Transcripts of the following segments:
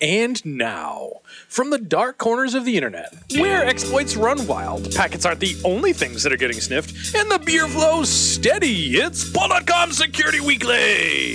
And now, from the dark corners of the internet, where exploits run wild, packets aren't the only things that are getting sniffed, and the beer flows steady. It's Paul.com Security Weekly.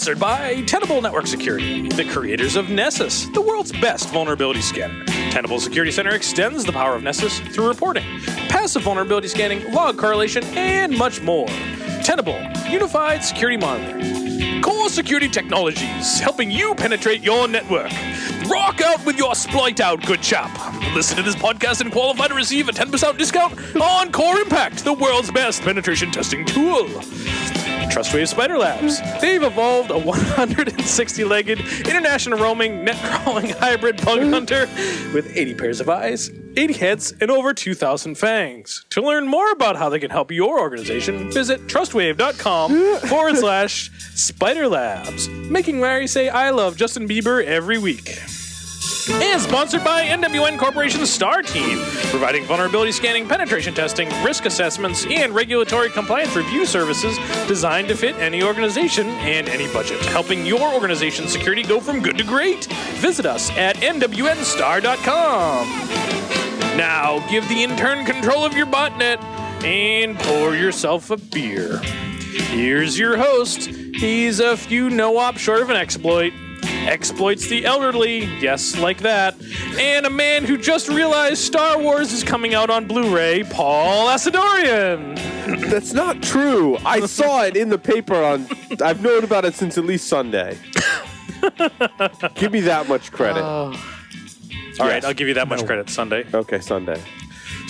Sponsored by Tenable Network Security, the creators of Nessus, the world's best vulnerability scanner. Tenable Security Center extends the power of Nessus through reporting, passive vulnerability scanning, log correlation, and much more. Tenable, unified security monitoring. Core Security Technologies, helping you penetrate your network. Rock out with your sploit out, good chap. Listen to this podcast and qualify to receive a 10% discount on Core Impact, the world's best penetration testing tool. Trustwave Spider Labs. They've evolved a 160 legged, international roaming, net crawling hybrid bug mm. hunter with 80 pairs of eyes, 80 heads, and over 2,000 fangs. To learn more about how they can help your organization, visit trustwave.com forward slash spider labs, making Larry say I love Justin Bieber every week. And sponsored by NWN Corporation's STAR team, providing vulnerability scanning, penetration testing, risk assessments, and regulatory compliance review services designed to fit any organization and any budget, helping your organization's security go from good to great. Visit us at nwnstar.com. Now, give the intern control of your botnet and pour yourself a beer. Here's your host. He's a few no op short of an exploit exploits the elderly, yes, like that, and a man who just realized Star Wars is coming out on Blu ray, Paul Asadoorian. That's not true. I saw it in the paper on. I've known about it since at least Sunday. Give me that much credit. Oh. All right, I'll give you that much credit Sunday. Okay, Sunday.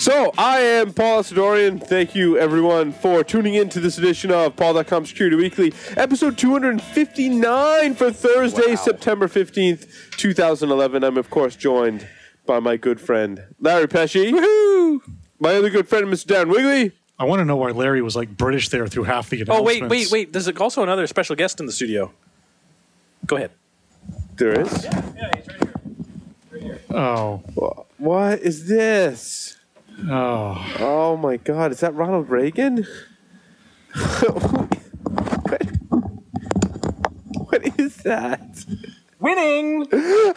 So, I am Paul Asadoorian. Thank you, everyone, for tuning in to this edition of Paul.com Security Weekly, episode 259 for Thursday, Wow. September 15th, 2011. I'm, of course, joined by my good friend, Larry Pesce. Woohoo! My other good friend, Mr. Dan Wigley. I want to know why Larry was like British there through half the Oh, wait, wait, wait. There's also another special guest in the studio. Go ahead. There is. Yeah, he's right here. Oh, What is this? Oh. Oh my God! Is that Ronald Reagan? what? what is that? Winning!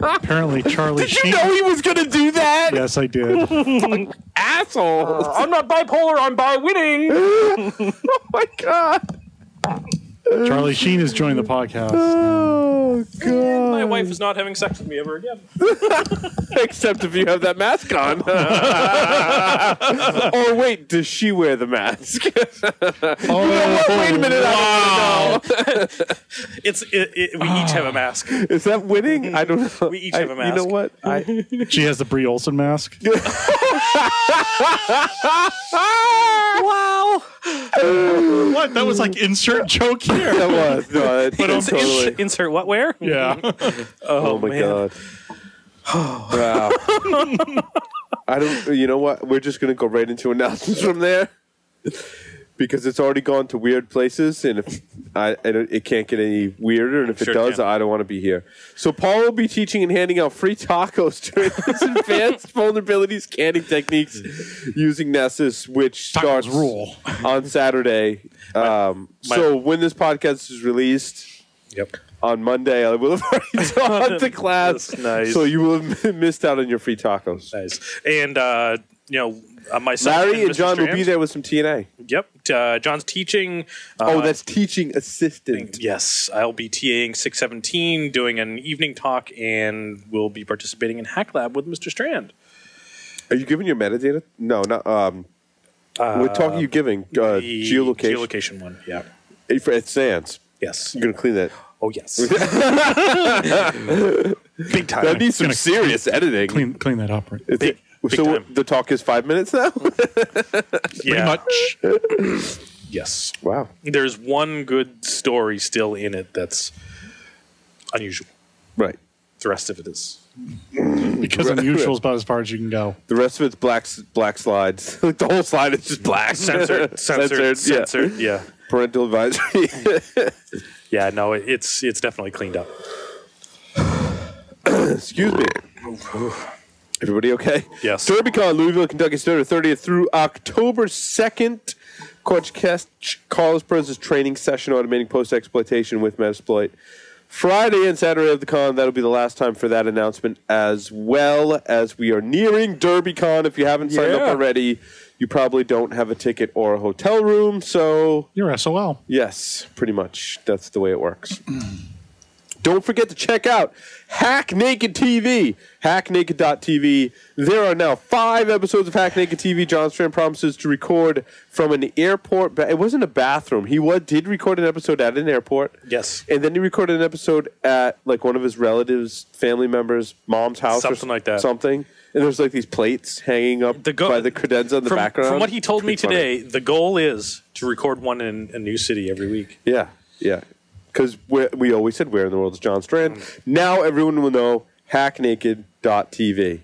Apparently, Charlie Did you Sheen. know he was gonna do that? Yes, I did. Asshole! I'm not bipolar, I'm bi winning! oh my God! Charlie Sheen has joined the podcast. Oh God! My wife is not having sex with me ever again. Except if you have that mask on. or wait, does she wear the mask? Oh, wait a minute! I It's it, it, we each have a ah. mask. Is that winning? I don't know. We each I- have a mask. You know what? I, She has the Bree Olson mask. Wow! What? That was like insert joke here. that was no, it, But it totally. insert what where? Yeah. Oh, oh, my man. god. wow. I don't. You know what? We're just gonna go right into announcements from there because it's already gone to weird places, and if I, don't, it can't get any weirder, and if Sure it does, can. I don't want to be here. So Paul will be teaching and handing out free tacos during his advanced vulnerability scanning techniques using Nessus, which Tacos starts rule. on Saturday. Um, my- so when this podcast is released Yep. on Monday, I will have already taught the class. That's nice. So you will have missed out on your free tacos. Nice. And uh, you know, uh, my son Larry and Mr. John will be there with some TNA. Yep. Uh, John's teaching. Uh, Oh, that's teaching assistant. Yes, I'll be TAing 617, doing an evening talk, and we'll be participating in Hack Lab with Mr. Strand. Are you giving your metadata? No, not. Um, what talk are you giving? Uh, The geolocation. Geolocation one, yeah. For- At SANS. Yes. You're gonna clean that. Oh, yes. Big time. That needs some serious editing. Clean, clean that up. Right? Is Big- it- big so time. the talk is five minutes now. yeah. Pretty much. Yes. wow. There's one good story still in it that's unusual. Right. The rest of it is because unusual is about as far as you can go. The rest of it's black black slides. like the whole slide is just black. censored, censored, censored. Yeah. Yeah. Parental advisory. yeah, No, it, it's it's definitely cleaned up. Excuse me. Everybody okay? Yes. DerbyCon, Louisville, Kentucky, September 30th through October 2nd. Coach Kest, Carlos Perez's training session automating post exploitation with Metasploit. Friday and Saturday of the con, that'll be the last time for that announcement, as well as we are nearing DerbyCon. If you haven't signed Yeah. up already, you probably don't have a ticket or a hotel room. So, You're SOL. yes, pretty much that's the way it works. Don't forget to check out Hack Naked TV, hacknaked.tv. There are now five episodes of Hack Naked TV. John Strand promises to record from an airport. Ba- it wasn't a bathroom. He was, did record an episode at an airport. Yes. And then he recorded an episode at like one of his relatives, family members, mom's house, or Something like that. Something. And there's like these plates hanging up The go- by the credenza in the from, background. From what he told me Pretty funny. today, the goal is to record one in a new city every week. Yeah, yeah. Because we always said where in the world is John Strand. Now everyone will know hacknaked.tv.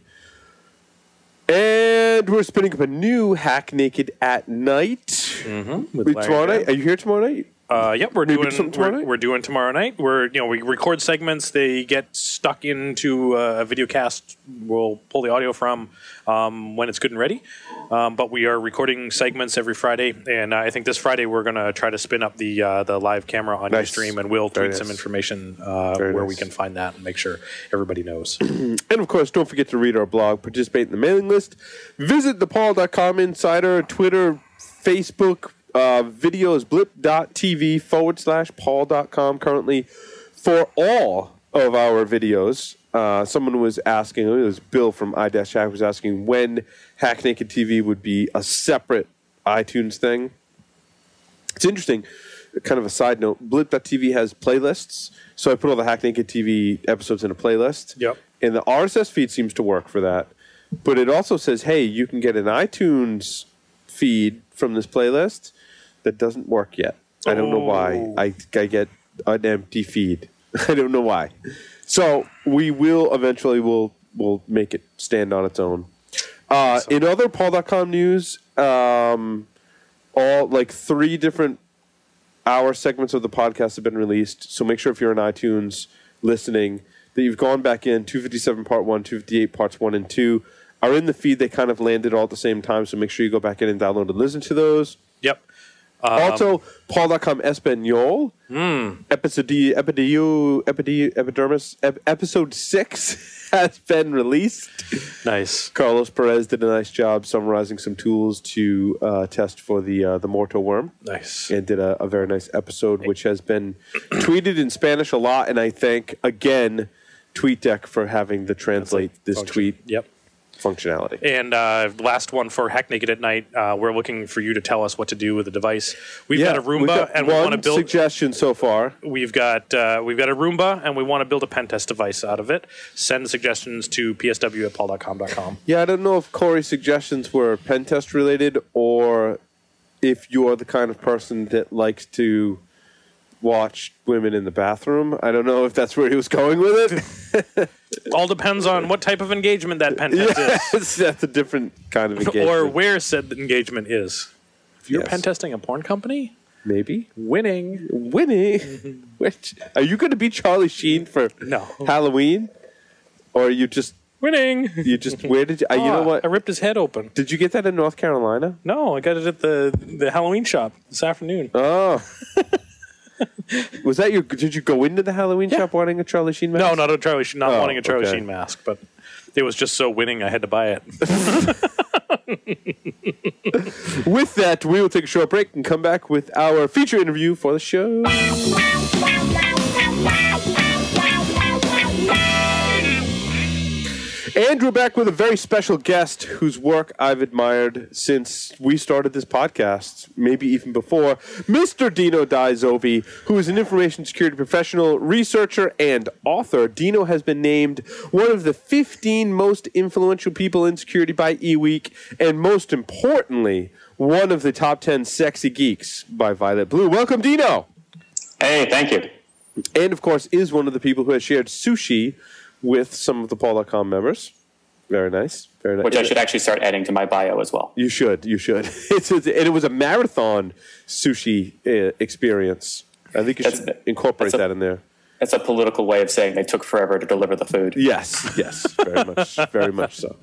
And we're spinning up a new Hack Naked at Night. Mm-hmm. Wait, tomorrow night? Are you here tomorrow night? Uh, yep, we're Maybe doing tomorrow we're, night? we're doing tomorrow night. We're you know we record segments. They get stuck into uh, a video cast. We'll pull the audio from um, when it's good and ready. Um, but we are recording segments every Friday, and I think this Friday we're going to try to spin up the uh, the live camera on Nice. stream, and we'll tweet some information uh, where nice. we can find that and make sure everybody knows. And of course, don't forget to read our blog, participate in the mailing list, visit the paul.com insider, Twitter, Facebook, uh, videos, blip.tv forward slash paul.com currently for all of our videos. Uh, someone was asking, it was Bill from iDash Hack was asking when Hack Naked TV would be a separate iTunes thing. It's interesting. Kind of a side note: Blip.tv has playlists, so I put all the Hack Naked TV episodes in a playlist. Yep. And the RSS feed seems to work for that, but it also says, "Hey, you can get an iTunes feed from this playlist." That doesn't work yet. I don't know why. Oh. I I get an empty feed. I don't know why. So we will eventually will will make it stand on its own. Uh, in other Paul.com news, um, all like three different hour segments of the podcast have been released. So make sure if you're on iTunes listening that you've gone back in 257 part 1, 258 parts 1 and 2 are in the feed. They kind of landed all at the same time. So make sure you go back in and download and listen to those. yep. Also, Paul.com Espanol, episode, epidio, epidio, epidermis, ep- episode 6 has been released. Nice. Carlos Perez did a nice job summarizing some tools to uh, test for the uh, the Morto worm Nice. and did a, a very nice episode, which has been tweeted in Spanish a lot. And I thank again TweetDeck for having the translate this Function. tweet Yep. Functionality. And uh, last one for Hack Naked at Night, uh, we're looking for you to tell us what to do with the device. We've got a Roomba, got and we want to build. suggestion so far. we've got uh, we've got a Roomba, and we want to build a pen test device out of it. Send suggestions to psw at paul.com.com. Yeah, I don't know if Corey's suggestions were pen test related or if you're the kind of person that likes to watch women in the bathroom. I don't know if that's where he was going with it. All depends on what type of engagement that pen test yes, that's a different kind of engagement. or where said engagement is. If you're Yes. pen testing a porn company, maybe winning. Winnie. Which are you going to be Charlie Sheen for No. Halloween, or are you just Winning. you just where did you? Uh, you know Ah, what? I ripped his head open. Did you get that in North Carolina? No, I got it at the the Halloween shop this afternoon. Oh. Was that your? Did you go into the Halloween shop wanting a Charlie Sheen mask? No, not a Charlie Sheen, not Oh, wanting a Charlie okay. Sheen mask, but it was just so winning I had to buy it. With that, we will take a short break and come back with our feature interview for the show. And we're back with a very special guest whose work I've admired since we started this podcast, maybe even before. Mr. Dino Dai Zovi, who is an information security professional, researcher, and author. Dino has been named one of the 15 most influential people in security by eWeek, and most importantly, one of the top 10 sexy geeks by Violet Blue. Welcome, Dino! Hey, thank you. and of course is one of the people who has shared sushi with some of the Paul.com members. Very nice. Very nice. which I should actually start adding to my bio as well. You should. You should. It's, it's, and it was a marathon sushi uh, experience. I think you That's- should incorporate a- that in there. It's a political way of saying they took forever to deliver the food. Yes, yes, very much, very much so.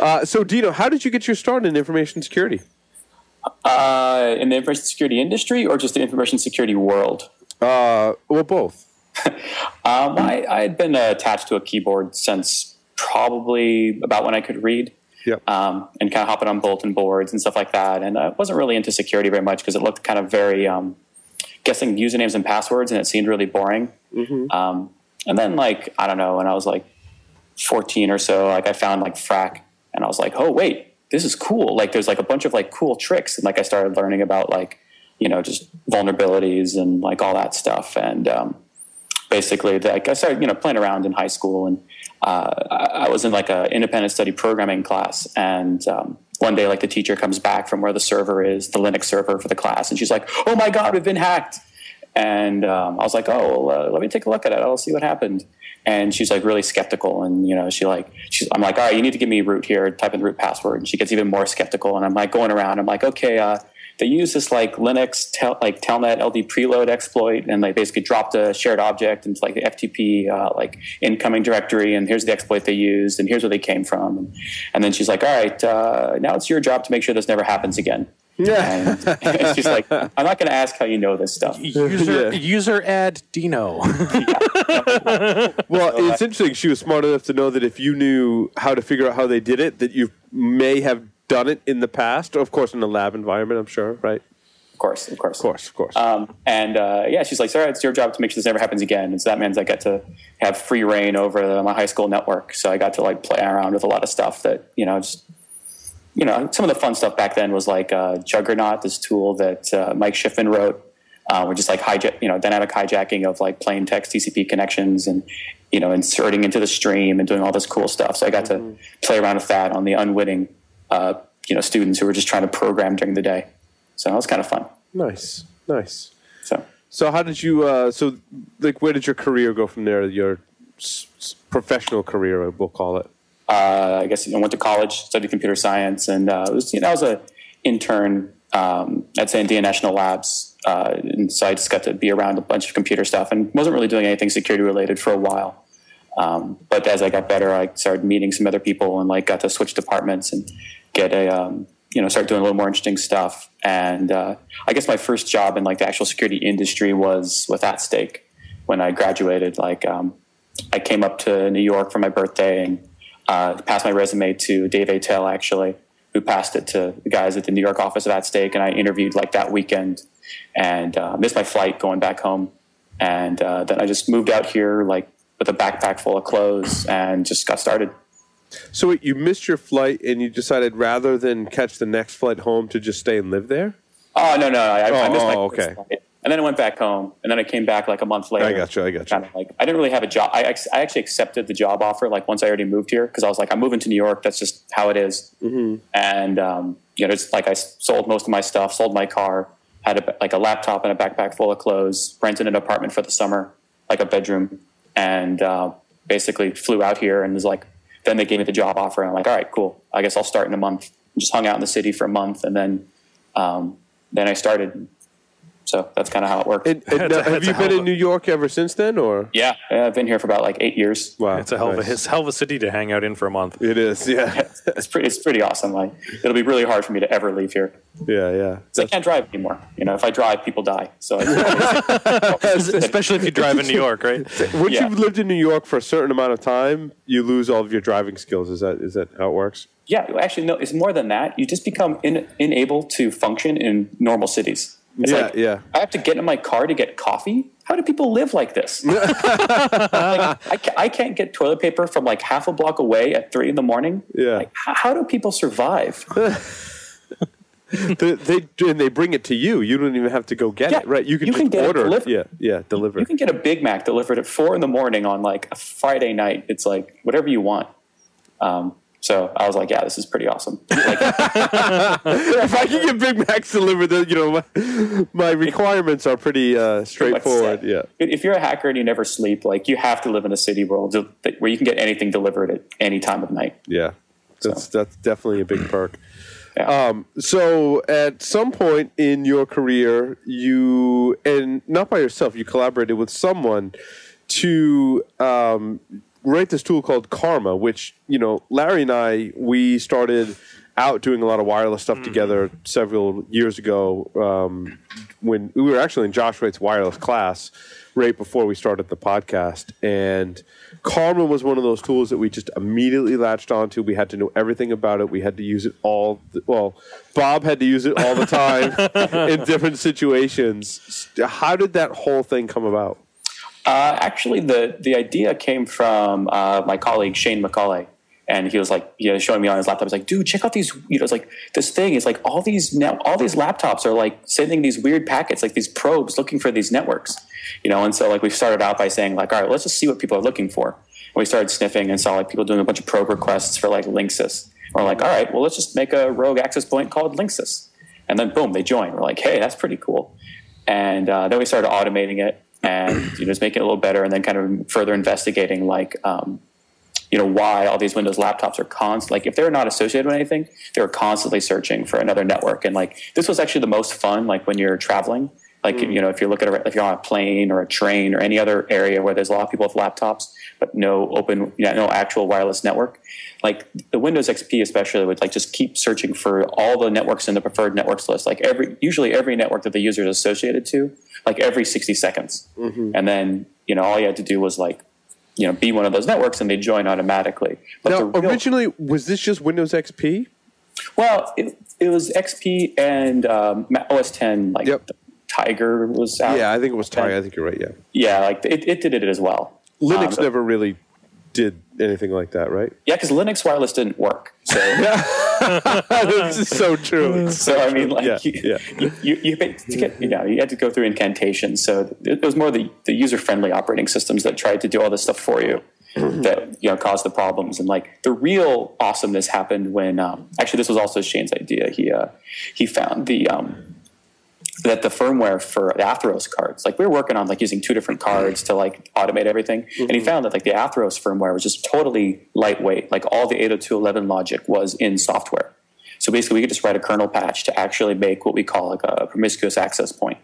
Uh, so, Dino, how did you get your start in information security? Uh, in the information security industry or just the information security world? Uh, well, both. Um, I, I had been attached to a keyboard since probably about when I could read. Yep. um, and kind of hopping on bulletin boards and stuff like that. And I wasn't really into security very much because it looked kind of very um, guessing usernames and passwords, and it seemed really boring. Um, and then, like I don't know, when I was like 14 or so, like I found like Phrack, and I was like, oh wait, this is cool. Like there's like a bunch of like cool tricks, and like I started learning about like you know just vulnerabilities and like all that stuff, and um, basically like I started you know playing around in high school and uh, I was in like a independent study programming class and um, one day like the teacher comes back from where the server is the Linux server for the class and she's like oh my god we've been hacked! And um, I was like oh well, uh, let me take a look at it. I'll see what happened. And she's like really skeptical and you know she like she's I'm like all right you need to give me root here type in the root password. And she gets even more skeptical and I'm like going around. I'm like okay uh, they use this like Linux tel- like Telnet LD preload exploit, and they basically dropped a shared object into like the FTP uh, like incoming directory, and here's the exploit they used, and here's where they came from, and, and then she's like, all right, uh, now it's your job to make sure this never happens again. Yeah. And, and she's like, I'm not going to ask how you know this stuff. User Yeah. user add Dino. Well, it's interesting. She was smart enough to know that if you knew how to figure out how they did it, that you may have done it in the past. Of course, in a lab environment, I'm sure, right? Of course, of course, Of course, of course. Um, and uh, yeah, she's like, "Sorry, it's your job to make sure this never happens again." And so that means I get to have free reign over the, my high school network. So I got to like play around with a lot of stuff that you know, just you know, some of the fun stuff back then was like uh, Juggernaut, this tool that uh, Mike Schiffman wrote, uh, which is like hijack, you know, dynamic hijacking of like plain text TCP connections and you know, inserting into the stream and doing all this cool stuff. So I got to play around with that on the unwitting, uh, you know, students who were just trying to program during the day. So that was kind of fun. nice, nice. So. So, how did you? Uh, so, like, where did your career go from there? Your s- professional career, we'll call it. uh, I guess you know, went to college, studied computer science, and uh, it was you know, I was a intern um, at Sandia National Labs, uh, and so I just got to be around a bunch of computer stuff, and wasn't really doing anything security related for a while. Um, but as I got better, I started meeting some other people, and like got to switch departments and get a um, you know start doing a little more interesting stuff. And uh, I guess my first job in like the actual security industry was with At Stake when I graduated. Like um, I came up to New York for my birthday and uh, passed my resume to Dave Aitel, actually, who passed it to the guys at the New York office of At Stake. And I interviewed like that weekend and uh, missed my flight going back home. And uh, then I just moved out here like with a backpack full of clothes and just got started. So, wait, you missed your flight, and you decided rather than catch the next flight home to just stay and live there. Oh, no, no, I, I Oh, missed my oh, okay. flight. And then I went back home, and then I came back like a month later. I got you. I got you. kind of like I didn't really have a job. I, I actually accepted the job offer like once I already moved here because I was like, I'm moving to New York. That's just how it is. Mm-hmm. And um, you know, it's like I sold most of my stuff, sold my car, had a, like a laptop and a backpack full of clothes, rented an apartment for the summer, like a bedroom, and uh, basically flew out here and was like. Then they gave me the job offer, and I'm like, all right, cool. I guess I'll start in a month. Just hung out in the city for a month, and then um, then I started. So that's kind of how it worked. And, and now, a- have you been in a- New York ever since then, or? yeah, yeah, I've been here for about like eight years. Wow, It's a hell of a nice. his hell of a city to hang out in for a month. It is, yeah, it's pretty it's pretty awesome. Like it'll be really hard for me to ever leave here. yeah, yeah. 'Cause I can't drive anymore. You know, if I drive, people die. So it's, Especially if you drive in New York, right? Once Yeah. you've lived in New York for a certain amount of time, you lose all of your driving skills. Is that is that how it works? yeah, actually, no. It's more than that. You just become in, unable to function in normal cities. It's Yeah, like, yeah. I have to get in my car to get coffee. How do people live like this? like, I, ca- I can't get toilet paper from like half a block away at three in the morning. Yeah. Like, how, how do people survive? they, they and they bring it to you. You don't even have to go get Yeah, it, right? You can you can get it order. delivered. Yeah, yeah, deliver. You can get a Big Mac delivered at four in the morning on like a Friday night. It's like whatever you want. Um, So I was like, yeah, this is pretty awesome. Like, if I can get Big Macs delivered, then you know my, my requirements are pretty uh, straightforward. Yeah. if you're a hacker and you never sleep, like you have to live in a city world where you can get anything delivered at any time of night. Yeah. That's that's definitely a big perk. Yeah. Um, so at some point in your career, you and not by yourself, you collaborated with someone to um, write this tool called Karma, which you know Larry and I we started out doing a lot of wireless stuff together several years ago um, when we were actually in Josh Wright's wireless class right before we started the podcast and. Karma was one of those tools that we just immediately latched onto. We had to know everything about it. We had to use it all. Well, Bob had to use it all the time in different situations. How did that whole thing come about? Uh, actually, the the idea came from uh, my colleague Shane Macaulay, and he was like, you know, showing me on his laptop. He's like, dude, check out these. You know, it's like this thing is like all these now, all these laptops are like sending these weird packets, like these probes looking for these networks. You know, and so like we started out by saying like, all right, let's just see what people are looking for. And we started sniffing and saw like people doing a bunch of probe requests for like Linksys. We're like, all right, well, let's just make a rogue access point called Linksys. And then boom, they join. We're like, hey, that's pretty cool. And uh, then we started automating it and you know, just making it a little better, and then kind of further investigating like um, you know why all these Windows laptops are constant like if they're not associated with anything, they're constantly searching for another network. And like this was actually the most fun, like when you're traveling. Like you know, if you're looking at if you're on a plane or a train or any other area where there's a lot of people with laptops, but no open, you know, no actual wireless network, like the Windows XP especially would like just keep searching for all the networks in the preferred networks list. Like every usually every network that the user is associated to, like every 60 seconds, and then you know all you had to do was like you know be one of those networks and they join automatically. But Now, real- originally, was this just Windows XP? well, it, it was XP and um, OS 10. Like Yep. Tiger was out. Yeah, I think it was Tiger. I think you're right. Yeah, yeah, like it, it did it as well. Linux Um, never really did anything like that, right? Yeah, because Linux wireless didn't work. So, this is so true. so I mean, like Yeah, you, yeah. you, you, you, had to get, you know, you had to go through incantations. So it was more the, the user friendly operating systems that tried to do all this stuff for you. that you know caused the problems and like the real awesomeness happened when um, actually this was also Shane's idea he uh, he found the um, that the firmware for the Atheros cards, like we were working on like using two different cards to like automate everything, and he found that like the Atheros firmware was just totally lightweight. Like all the 802.11 logic was in software. So basically, we could just write a kernel patch to actually make what we call like a promiscuous access point.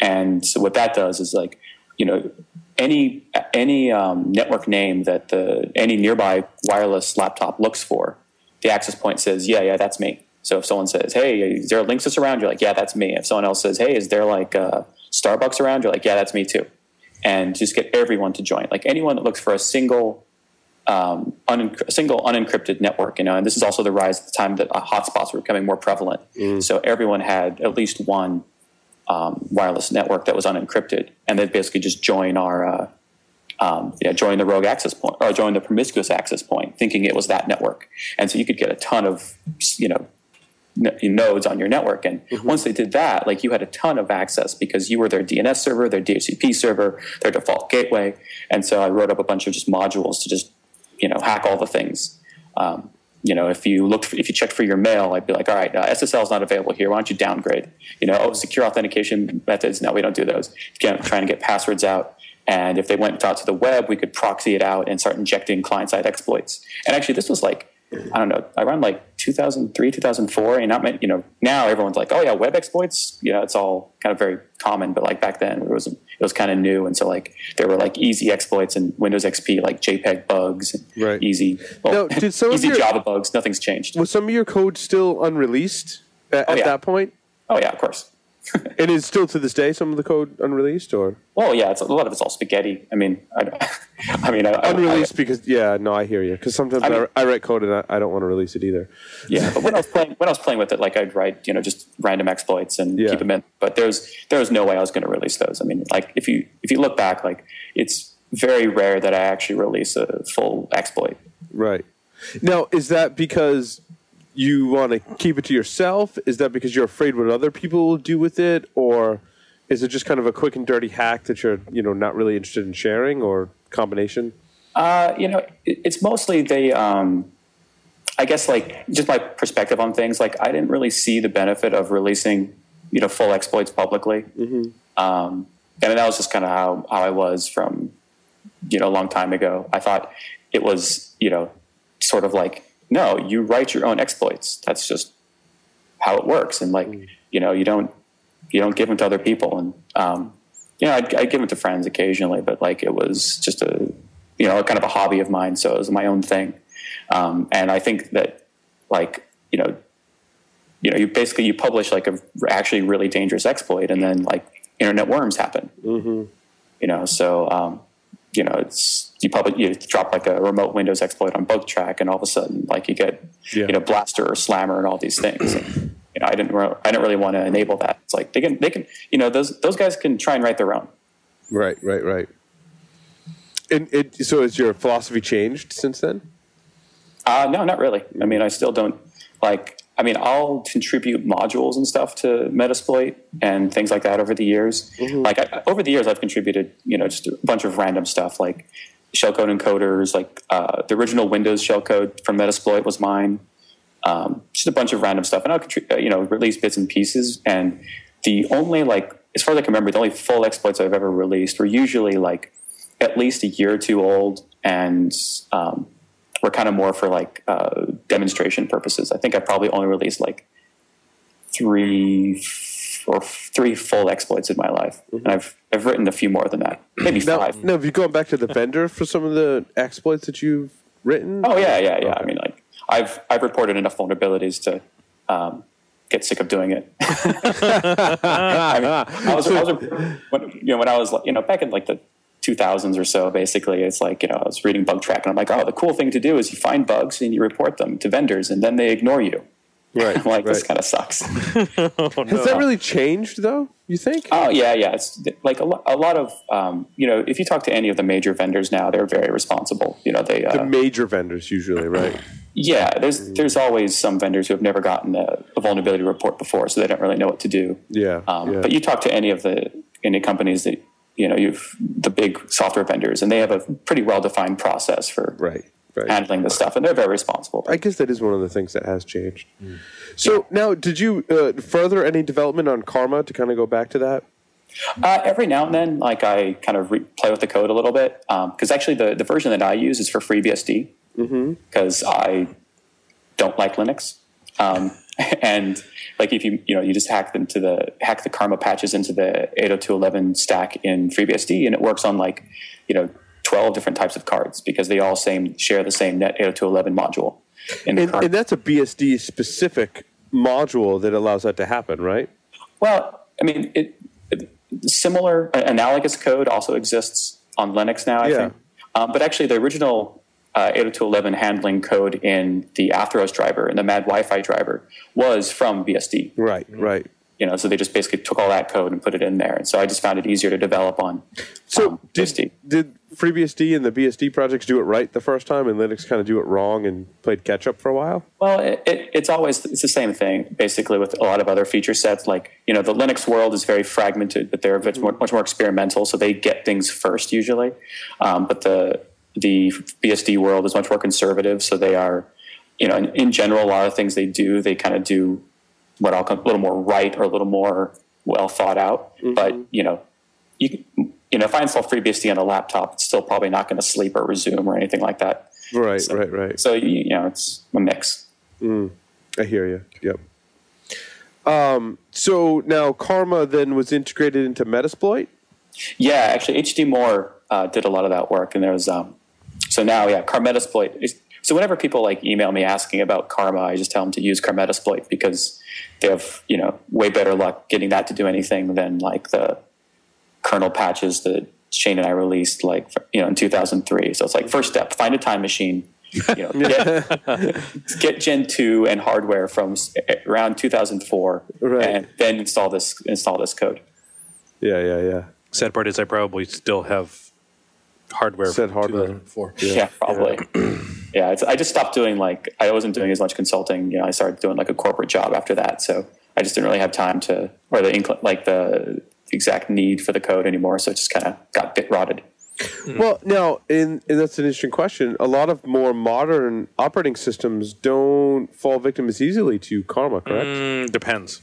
And so what that does is like, you know, any any um, network name that the any nearby wireless laptop looks for, the access point says, yeah, yeah, that's me. So if someone says, hey, is there a Linksys around? You're like, yeah, that's me. If someone else says, hey, is there like uh, Starbucks around? You're like, yeah, that's me too. And just get everyone to join. Like anyone that looks for a single um, un- single unencrypted network, you know, and this is also the rise at the time that uh, hotspots were becoming more prevalent. So everyone had at least one um, wireless network that was unencrypted, and they'd basically just join our, uh, um, yeah, join the rogue access point or join the promiscuous access point, thinking it was that network. And so you could get a ton of, you know, nodes on your network. And once they did that, like you had a ton of access because you were their DNS server, their DHCP server, their default gateway. And so I wrote up a bunch of just modules to just, you know, hack all the things. Um, you know, if you looked, if you checked for your mail, I'd be like, all right, uh, SSL is not available here. Why don't you downgrade? You know, oh, secure authentication methods. No, we don't do those. Again, trying to get passwords out. And if they went out to the web, we could proxy it out and start injecting client side exploits. And actually, this was like, I don't know, around like 2003, 2004. And not many, you know, now everyone's like, oh yeah, web exploits. You know, it's all kind of very common. But like back then, it was it was kind of new. And so like there were like easy exploits in Windows XP, like JPEG bugs, and Right. easy, well, Now, did some easy your- Java bugs. Nothing's changed. Was some of your code still unreleased at, oh, at yeah. that point? Oh yeah, of course. And is still to this day some of the code unreleased or Oh yeah, it's a lot of it's all spaghetti. I mean, I, I mean, I, I- unreleased? because yeah, no, I hear you. Because sometimes I, I mean- I write code and I, I don't want to release it either. Yeah, but when I was playing when I was playing with it, like I'd write you know just random exploits and Yeah. keep them in. But there's there was no way I was going to release those. I mean, like if you if you look back, like it's very rare that I actually release a full exploit. Right. Now, is that because you want to keep it to yourself? Is that because you're afraid what other people will do with it, or is it just kind of a quick and dirty hack that you're you know not really interested in sharing, or combination? Uh, you know, it's mostly they. Um, I guess like just my perspective on things, like I didn't really see the benefit of releasing, you know, full exploits publicly. Um, and that was just kind of how, how I was from, you know, a long time ago. I thought it was, you know, sort of like, no, you write your own exploits. That's just how it works. And like, you know, you don't, you don't give them to other people. And, um, you know, I'd, I'd give them to friends occasionally, but like it was just a, you know, kind of a hobby of mine. So it was my own thing. Um, and I think that like, you know, you know, you basically, you publish like a actually really dangerous exploit and then like internet worms happen, Mm-hmm. you know? So, um, you know, it's, you probably, you drop like a remote Windows exploit on Bugtraq and all of a sudden like you get, Yeah. you know, blaster or slammer and all these things. And, you know, I didn't, re- I didn't really want to enable that. It's like they can, they can, you know, those, those guys can try and write their own. Right, right, right. And it, so has your philosophy changed since then? Uh, no, not really. I mean, I still don't like. I mean, I'll contribute modules and stuff to Metasploit and things like that over the years. Like I, over the years, I've contributed, you know, just a bunch of random stuff like shellcode encoders. Like uh, the original Windows shellcode from Metasploit was mine. Um, just a bunch of random stuff, and I'll contribute, uh, you know, release bits and pieces. And the only like, as far as I can remember, the only full exploits I've ever released were usually like at least a year or two old, and um, were kind of more for like uh, demonstration purposes. I think I probably only released like three or three full exploits in my life, and I've I've written a few more than that, maybe Now, five. now, have you gone back to the vendor for some of the exploits that you've written? Oh yeah, yeah, yeah. I mean, like I've I've reported enough vulnerabilities to um, get sick of doing it. I mean, I was, I was when, you know when I was you know back in like the 2000s or so. Basically, it's like you know I was reading Bugtraq and I'm like, oh, the cool thing to do is you find bugs and you report them to vendors and then they ignore you. Right, I'm like this kind of sucks. Has that really changed, though? You think? Oh yeah, yeah. It's like a, lo- a lot of um, you know if you talk to any of the major vendors now, they're very responsible. You know they uh, the major vendors usually, right? Yeah, there's there's always some vendors who have never gotten a, a vulnerability report before, so they don't really know what to do. Yeah, Um, yeah. But you talk to any of the any companies that you know you've the big software vendors, and they have a pretty well defined process for right, right. handling this stuff, and they're very responsible. I guess that is one of the things that has changed. So now, did you uh, further any development on Karma to kind of go back to that? Uh, every now and then, like I kind of re- play with the code a little bit because actually the, the version that I use is for FreeBSD because I don't like Linux. Um, and like if you you know you just hack them to the hack the Karma patches into the 802.11 stack in FreeBSD and it works on like you know 12 different types of cards because they all same share the same net 802.11 module. And, and that's a BSD specific module that allows that to happen, right? Well, I mean, it, it, similar analogous code also exists on Linux now. I Yeah. think, um, but actually, the original uh, 802.11 handling code in the Atheros driver and the MadWifi driver was from BSD. Right, right. You know, so they just basically took all that code and put it in there, and so I just found it easier to develop on. So um, did, BSD. did FreeBSD and the BSD projects do it right the first time, and Linux kind of do it wrong and played catch up for a while? Well, it, it, it's always it's the same thing basically with a lot of other feature sets. Like you know, the Linux world is very fragmented, but they're much more, much more experimental, so they get things first usually. Um, but the the BSD world is much more conservative, so they are, you know, in, in general, a lot of things they do, they kind of do what I'll call a little more right or a little more well thought out. But you know, you you know, if I install FreeBSD on a laptop, it's still probably not going to sleep or resume or anything like that. Right, So- right, right. So you, you know, it's a mix. I hear you. Yep. Um, so now Karma then was integrated into Metasploit. Yeah, actually, HD Moore uh, did a lot of that work, and there was um, so now yeah, Karmetasploit. is- So whenever people like email me asking about Karma, I just tell them to use Karmetasploit because they have you know way better luck getting that to do anything than like the kernel patches that Shane and I released like you know in 2003. So it's like first step, find a time machine. You know, get, get Gen 2 and hardware from eh, around 2004, Right. and then install this install this code. Yeah, yeah, yeah. Sad part is I probably still have hardware. Said hardware. 2004. Yeah, probably. Yeah, it's, I just stopped doing like I wasn't doing as much consulting. You know, I started doing like a corporate job after that, so I just didn't really have time to or the incl- like the exact need for the code anymore. So it just kind of got bit rotted. Well, now, and, and that's an interesting question. A lot of more modern operating systems don't fall victim as easily to karma, correct? Mm, depends.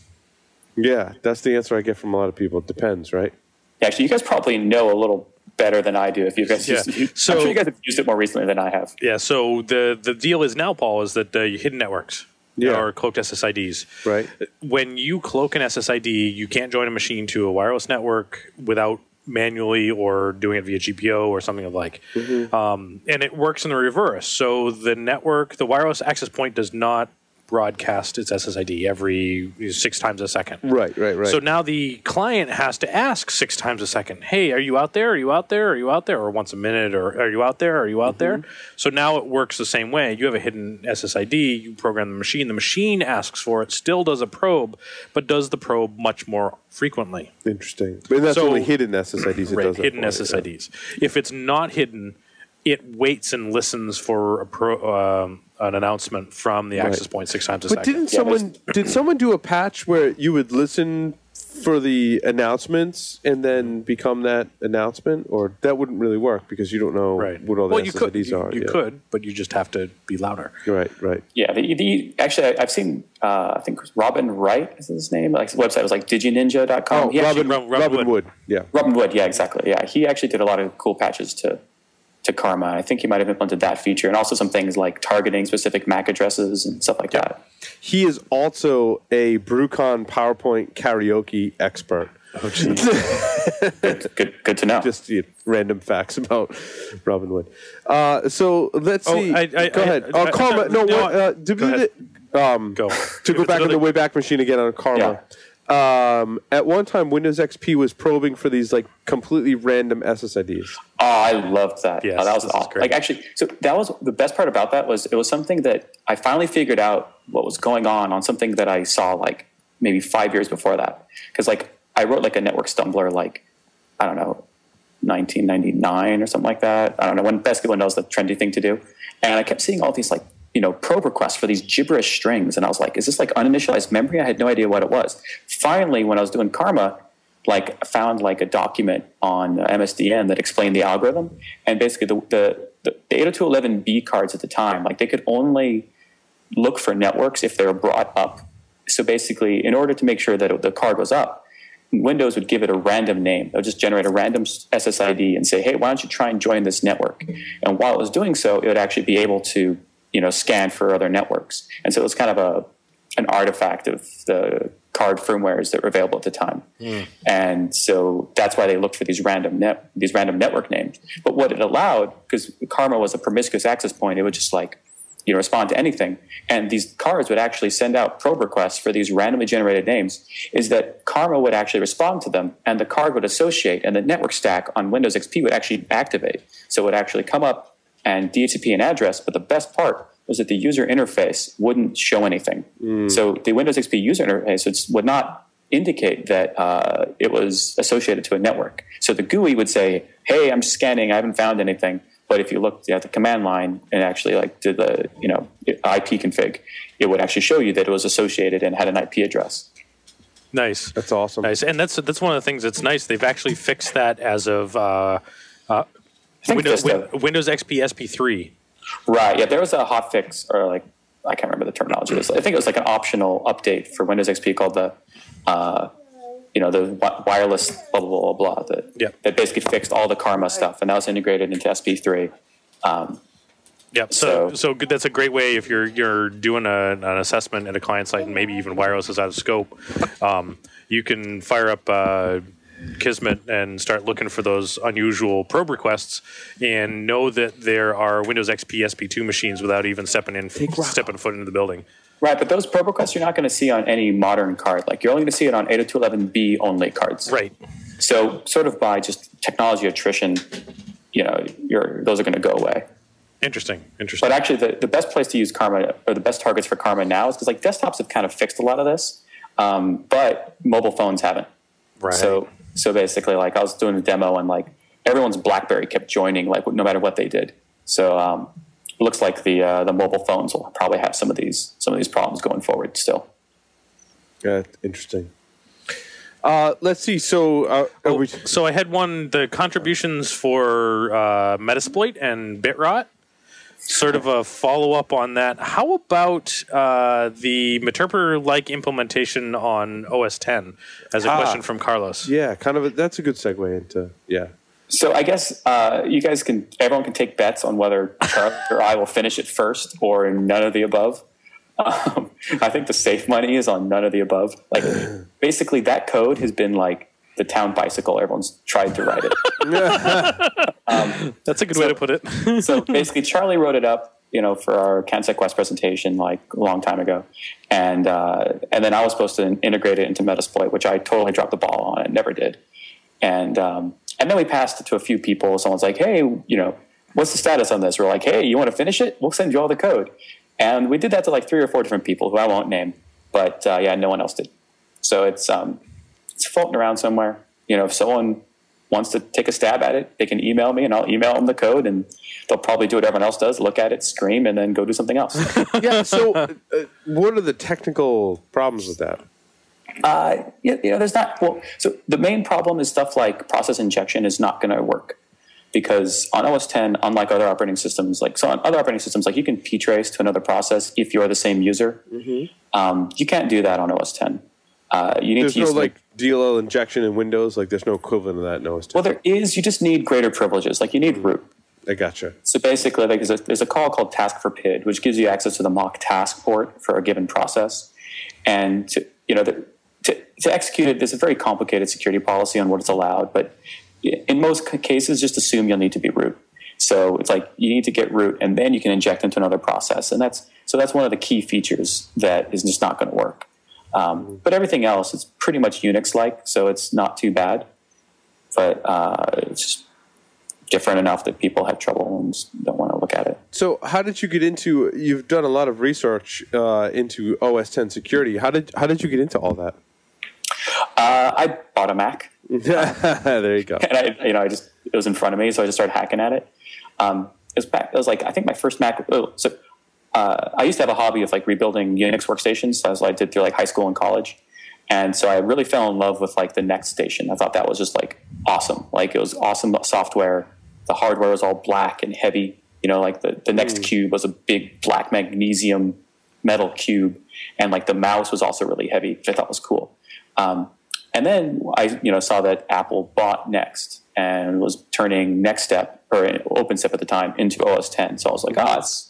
Yeah, that's the answer I get from a lot of people. It depends, right? Actually, you guys probably know a little better than I do. If you guys, Yeah. used, So- I'm sure you guys have used it more recently than I have. Yeah. So the the deal is now, Paul, is that uh, hidden networks Yeah. or cloaked SSIDs. Right. When you cloak an SSID, you can't join a machine to a wireless network without manually or doing it via GPO or something of like. Um, and it works in the reverse. So the network, the wireless access point, does not broadcast its SSID every six times a second. Right, right, right. So now the client has to ask six times a second, "Hey, are you out there? Are you out there? Are you out there?" Or once a minute, or "Are you out there? Are you out there?" Mm-hmm. So now it works the same way. You have a hidden SSID. You program the machine. The machine asks for it. Still does a probe, but does the probe much more frequently. Interesting. But that's So- only hidden SSIDs. It Right, does hidden SSIDs. If it's not hidden, it waits and listens for a pro, um, an announcement from the access point six times a But second. didn't someone did someone do a patch where you would listen for the announcements and then become that announcement, or that wouldn't really work because you don't know right. what all the well, you could. SSIDs You, are. you yeah. could, but you just have to be louder. Right, right. Yeah, the, the actually I- I've seen uh, I think Robin Wright is his name. Like his website was like digininja.com. Oh, He actually- Robin, Robin Robin, Wood. Wood. Yeah. Robin Wood, yeah, exactly. Yeah, he actually did a lot of cool patches to to Karma. I think he might have implemented that feature and also some things like targeting specific MAC addresses and stuff like that. He is also a BruCON PowerPoint karaoke expert. Oh, geez. Good, good to know. Just you know, random facts about Robin Wood. Uh, so let's Oh, see. I- I- go I- ahead. I- oh, I- Karma. No, no, what, uh, did go we- ahead. um, Go. to If go it's back on another- the Wayback Machine again on Karma. Um, at one time, Windows XP was probing for these like completely random SSIDs. Oh, I loved that. Yeah, Oh, that was this awesome. Like actually, so that was the best part about that was it was something that I finally figured out what was going on on something that I saw like maybe five years before that. Because like I wrote like a network stumbler like I don't know, 1999 or something like that. I don't know when basically when that was the trendy thing to do, and I kept seeing all these like you know probe requests for these gibberish strings, and I was like, is this like uninitialized memory? I had no idea what it was. Finally, when I was doing Karma, like found like a document on MSDN that explained the algorithm, and basically the the, the, the 802.11b cards at the time, like they could only look for networks if they were brought up. So basically, in order to make sure that the card was up, Windows would give it a random name. It would just generate a random SSID and say, "Hey, why don't you try and join this network?" And while it was doing so, it would actually be able to, you know, scan for other networks. And so it was kind of a an artifact of the card firmwares that were available at the time. Hmm. And so that's why they looked for these random net these random network names. But what it allowed, because Karma was a promiscuous access point, it would just like you know respond to anything. And these cards would actually send out probe requests for these randomly generated names. Is that Karma would actually respond to them, and the card would associate, and the network stack on Windows XP would actually activate. So it would actually come up and DHCP an address. But the best part was that the user interface wouldn't show anything. So the Windows XP user interface would- would not indicate that uh, it was associated to a network. So the GUI would say, "Hey, I'm scanning. I haven't found anything." But if you looked at the command line and actually like did the you know IP config, it would actually show you that it was associated and had an IP address. Nice. That's awesome. Nice, and that's that's one of the things that's nice. They've actually fixed that as of uh, uh, think Windows, Vista. Win- Windows XP SP3. Right. Yeah. There was a hot fix, or like I can't remember the terminology. Was- I think it was like an optional update for Windows XP called the, uh, you know, the wireless blah blah blah blah. blah that Yep. that basically fixed all the Karma stuff, and that was integrated into SP3. Yep. So, So- so good. That's a great way if you're you're doing a, an assessment at a client site and maybe even wireless is out of scope. Um, you can fire up uh, Kismet and start looking for those unusual probe requests, and know that there are Windows XP SP2 machines without even stepping in stepping foot into the building. Right. But those probe requests you're not going to see on any modern card. Like you're only going to see it on 802.11b only cards. Right. So sort of by just technology attrition, you know, you're, those are going to go away. Interesting. Interesting. But actually, the, the best place to use Karma or the best targets for Karma now is because like desktops have kind of fixed a lot of this, um, but mobile phones haven't. right. So so basically, like I was doing a demo and like everyone's BlackBerry kept joining, like no matter what they did. So um, it looks like the uh, the mobile phones will probably have some of these some of these problems going forward still. Yeah, interesting. Uh, let's see. So, uh, are we, So I had one the contributions for uh, Metasploit and Bitrot. Sort of a follow up on that. How about uh, the Meterpreter like implementation on OS 10? As a Ah. question from Carlos. yeah, kind of. A, that's a good segue into yeah. So I guess uh, you guys can, everyone can take bets on whether Charlie or I will finish it first or none of the above. Um, I think the safe money is on none of the above. Like basically, that code has been like the town bicycle. Everyone's tried to write it. That's a good way to put it. so basically, Charlie wrote it up, you know, for our CanSecWest presentation like a long time ago, and uh, and then I was supposed to integrate it into Metasploit, which I totally dropped the ball on. It never did, and um, and then we passed it to a few people. Someone's like, hey, you know, what's the status on this? We're like, hey, you want to finish it? We'll send you all the code, and we did that to like three or four different people who I won't name, but uh, yeah, no one else did. So it's um, it's floating around somewhere. You know, if someone wants to take a stab at it, they can email me and I'll email them the code and they'll probably do what everyone else does, look at it, scream, and then go do something else. Yeah. So, uh, what are the technical problems with that? uh, you, you know, there's not, well, so the main problem is stuff like process injection is not going to work because on OS 10, unlike other operating systems, like, so on other operating systems, like you can ptrace to another process if you're the same user. Um, you can't do that on OS 10. Uh, you need There's to no use like DLL injection in Windows. Like, there's no equivalent of that. No, it's well, there is. You just need greater privileges. Like you need root. I gotcha. So basically, like, there's, a, there's a call called task for PID, which gives you access to the Mach task port for a given process. And to, you know, the, to, to execute it, there's a very complicated security policy on what is allowed. But in most cases, just assume you'll need to be root. So it's like you need to get root, and then you can inject into another process. And that's so that's one of the key features that is just not going to work. Um, but everything else is pretty much Unix-like, so it's not too bad. But uh, it's just different enough that people have trouble and don't want to look at it. So, how did you get into? You've done a lot of research uh, into OS 10 security. How did how did you get into all that? Uh, I bought a Mac, there you go. and I, you know, I just it was in front of me, so I just started hacking at it. Um, it was back. It was like I think my first Mac. Oh, so uh, I used to have a hobby of like rebuilding Unix workstations, as I did through like high school and college. And so I really fell in love with like the NeXTstation. I thought that was just like awesome. Like it was awesome software. The hardware was all black and heavy. You know, like the, the NeXTcube was a big black magnesium metal cube, and like the mouse was also really heavy, which I thought was cool. Um, and then I, you know, saw that Apple bought NeXT and was turning NeXTSTEP or OpenStep at the time into OS 10. So I was like, ah, it's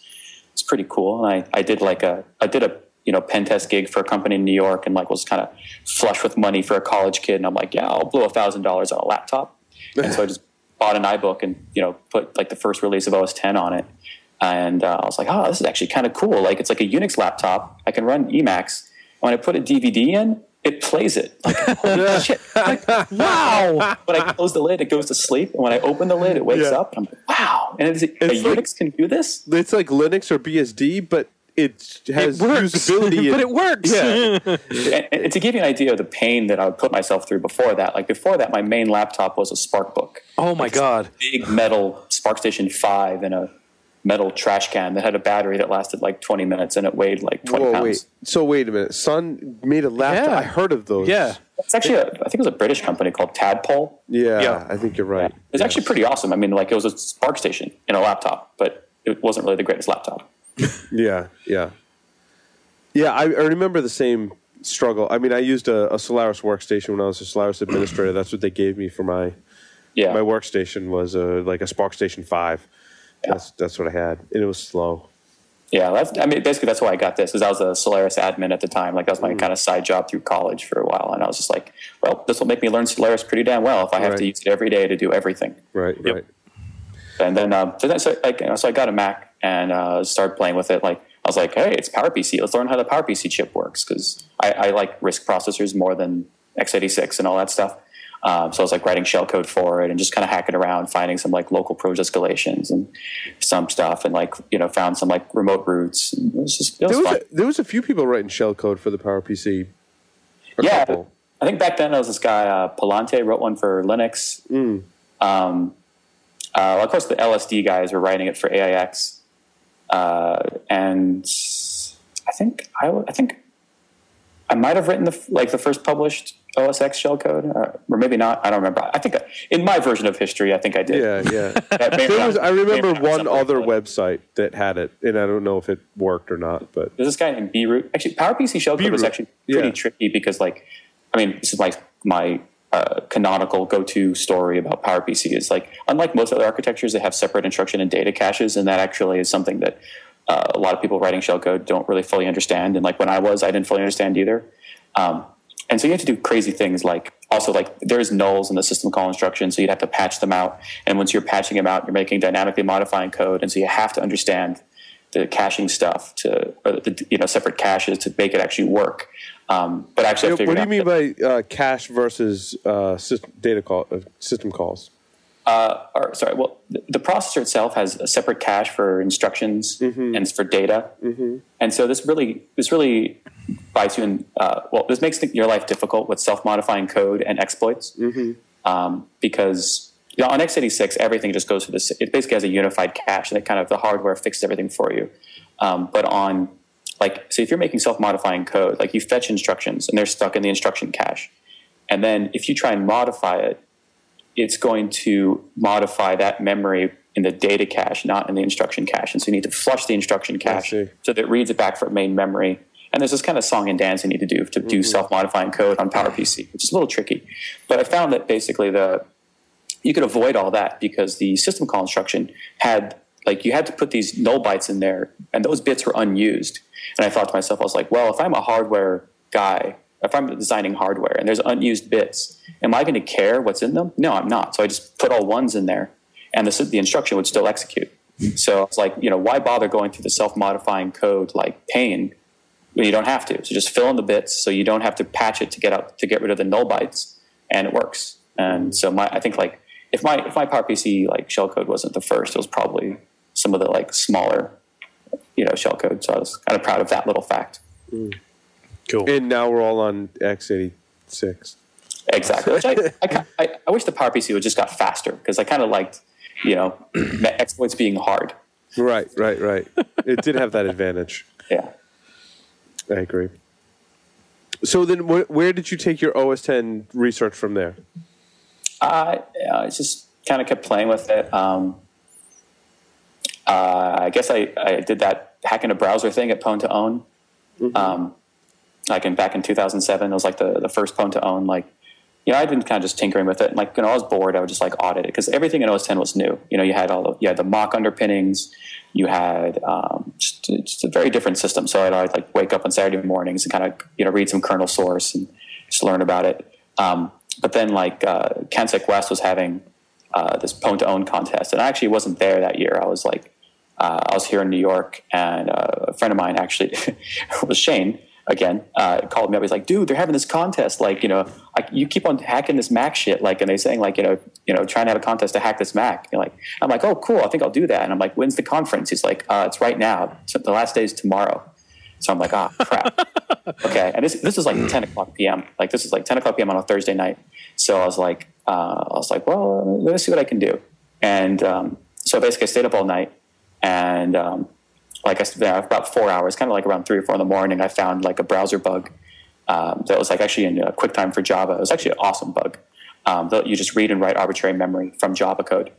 it's pretty cool. And I, I did like a I did a you know pen test gig for a company in New York and like was kind of flush with money for a college kid. And I'm like, yeah, I'll blow a thousand dollars on a laptop. and so I just bought an iBook and you know put like the first release of OS 10 on it. And uh, I was like, oh, this is actually kind of cool. Like it's like a Unix laptop. I can run Emacs. When I put a DVD in, it plays it. Like, holy shit. Like, wow. When I close the lid, it goes to sleep. And when I open the lid, it wakes Yeah. up. And I'm like, wow. And it's, a It's like- Unix can do this? It's like Linux or BSD, but it has usability. but it works. Yeah. and, and to give you an idea of the pain that I would put myself through before that, like before that, my main laptop was a SPARCbook. oh my god. Big metal SPARCstation 5 and a metal trash can that had a battery that lasted like 20 minutes and it weighed like 20 Whoa, pounds. wait. So wait a minute. Sun made a laptop. Yeah. I heard of those. Yeah. It's actually, a, I think it was a British company called Tadpole. Yeah, Yeah. I think you're right. It's was actually pretty awesome. I mean, like it was a SPARCstation in a laptop, but it wasn't really the greatest laptop. Yeah, yeah, yeah. I, I remember the same struggle. I mean, I used a, a Solaris workstation when I was a Solaris administrator. That's what they gave me for my Yeah. my workstation was a like a Spark Station Five. That's that's what I had, and it was slow. Yeah, that's, I mean, basically that's why I got this, because I was a Solaris admin at the time. Like that was Mm. my kind of side job through college for a while, and I was just like, well, this will make me learn Solaris pretty damn well if I have Right. to use it every day to do everything. Right, Yep. right. And then, um, so, then so, like, you know, so I got a Mac and uh, started playing with it. Like I was like, hey, it's PowerPC. Let's learn how the PowerPC chip works because I, I like RISC processors more than x86 and all that stuff. Um, so I was like writing shellcode for it and just kind of hacking around, finding some like local pros escalations and some stuff, and like you know found some like remote roots. And it was just it was, There was a, there was a few people writing shell code for the PowerPC. Yeah, couple. I think back then there was this guy uh, Palante wrote one for Linux. Mm. Um, uh, well, of course, the LSD guys were writing it for AIX, uh, and I think I, I think I might have written the like the first published OSX shellcode, or, or maybe not. I don't remember. I think in my version of history, I think I did. Yeah, yeah. There was, I remember one other website that had it, and I don't know if it worked or not. But There's this guy named B-r00t. Actually, PowerPC shellcode was B-r00t, actually pretty yeah. tricky because, like, I mean, this is like my uh, canonical go-to story about PowerPC is like, unlike most other architectures they have separate instruction and data caches, and that actually is something that uh, a lot of people writing shellcode don't really fully understand. And like when I was, I didn't fully understand either. Um, and so you have to do crazy things like also like there's nulls in the system call instruction, so you'd have to patch them out. And once you're patching them out, you're making dynamically modifying code, and so you have to understand the caching stuff to or the you know separate caches to make it actually work. Um, but actually, I what do you mean by uh, cache versus uh, system, data call uh, system calls? Uh, or sorry, well, the, processor itself has a separate cache for instructions Mm-hmm. and for data, and so this really this really bites you in. Uh, well, this makes your life difficult with self modifying code and exploits Mm-hmm. um, because. You know, on x86, everything just goes to this. It basically has a unified cache, and it kind of the hardware fixes everything for you. Um, but on like, so if you're making self-modifying code, like you fetch instructions, and they're stuck in the instruction cache, and then if you try and modify it, it's going to modify that memory in the data cache, not in the instruction cache. And so you need to flush the instruction cache so that it reads it back from main memory. And there's this kind of song and dance you need to do to do mm-hmm. self-modifying code on PowerPC, which is a little tricky. But I found that basically the you could avoid all that because the system call instruction had like you had to put these null bytes in there, and those bits were unused. And I thought to myself, I was like, well, if I'm a hardware guy, if I'm designing hardware and there's unused bits, am I going to care what's in them? No, I'm not. So I just put all ones in there, and the, the instruction would still execute. So it's like, you know, why bother going through the self-modifying code like pain when you don't have to? So just fill in the bits so you don't have to patch it to get out to get rid of the null bytes, and it works. And so my, I think like if my if my PowerPC like shellcode wasn't the first, it was probably some of the like smaller, you know, shellcode. So I was kind of proud of that little fact. Mm. Cool. And now we're all on x86. Exactly. Which I, I, I, I wish the PowerPC would just got faster because I kind of liked, you know, exploits being hard. Right, right, right. it did have that advantage. Yeah. I agree. So then, wh- where did you take your OS 10 research from there? Uh, yeah, I just kind of kept playing with it. Um, uh, I guess I, I did that hacking a browser thing at Pwn2Own. Um, like in back in 2007, it was like the, the first Pwn2Own. Like, you know, I'd been kind of just tinkering with it. And like, when I was bored, I would just like audit it because everything in OS 10 was new. You know, you had all the, you had the Mach underpinnings, you had um, just, just a very different system. So I'd, I'd like wake up on Saturday mornings and kind of, you know, read some kernel source and just learn about it. Um, but then like uh, CanSecWest was having uh, this Pwn2Own contest, and I actually wasn't there that year. I was like, uh, I was here in New York, and uh, a friend of mine actually was Shane again. Uh, called me up. He's like, "Dude, they're having this contest. Like, you know, I, you keep on hacking this Mac shit. Like, and they're saying like, you know, you know, trying to have a contest to hack this Mac. And like, I'm like, oh, cool. I think I'll do that. And I'm like, when's the conference? He's like, uh, it's right now. So the last day is tomorrow. So I'm like, ah, crap. okay. And this this is like 10 o'clock p.m. Like this is like 10 o'clock p.m. on a Thursday night. So I was like, uh, I was like, well, let me see what I can do. And um, so basically, I stayed up all night, and um, like I there about four hours, kind of like around three or four in the morning, I found like a browser bug um, that was like actually in uh, QuickTime for Java. It was actually an awesome bug. Um, that you just read and write arbitrary memory from Java code.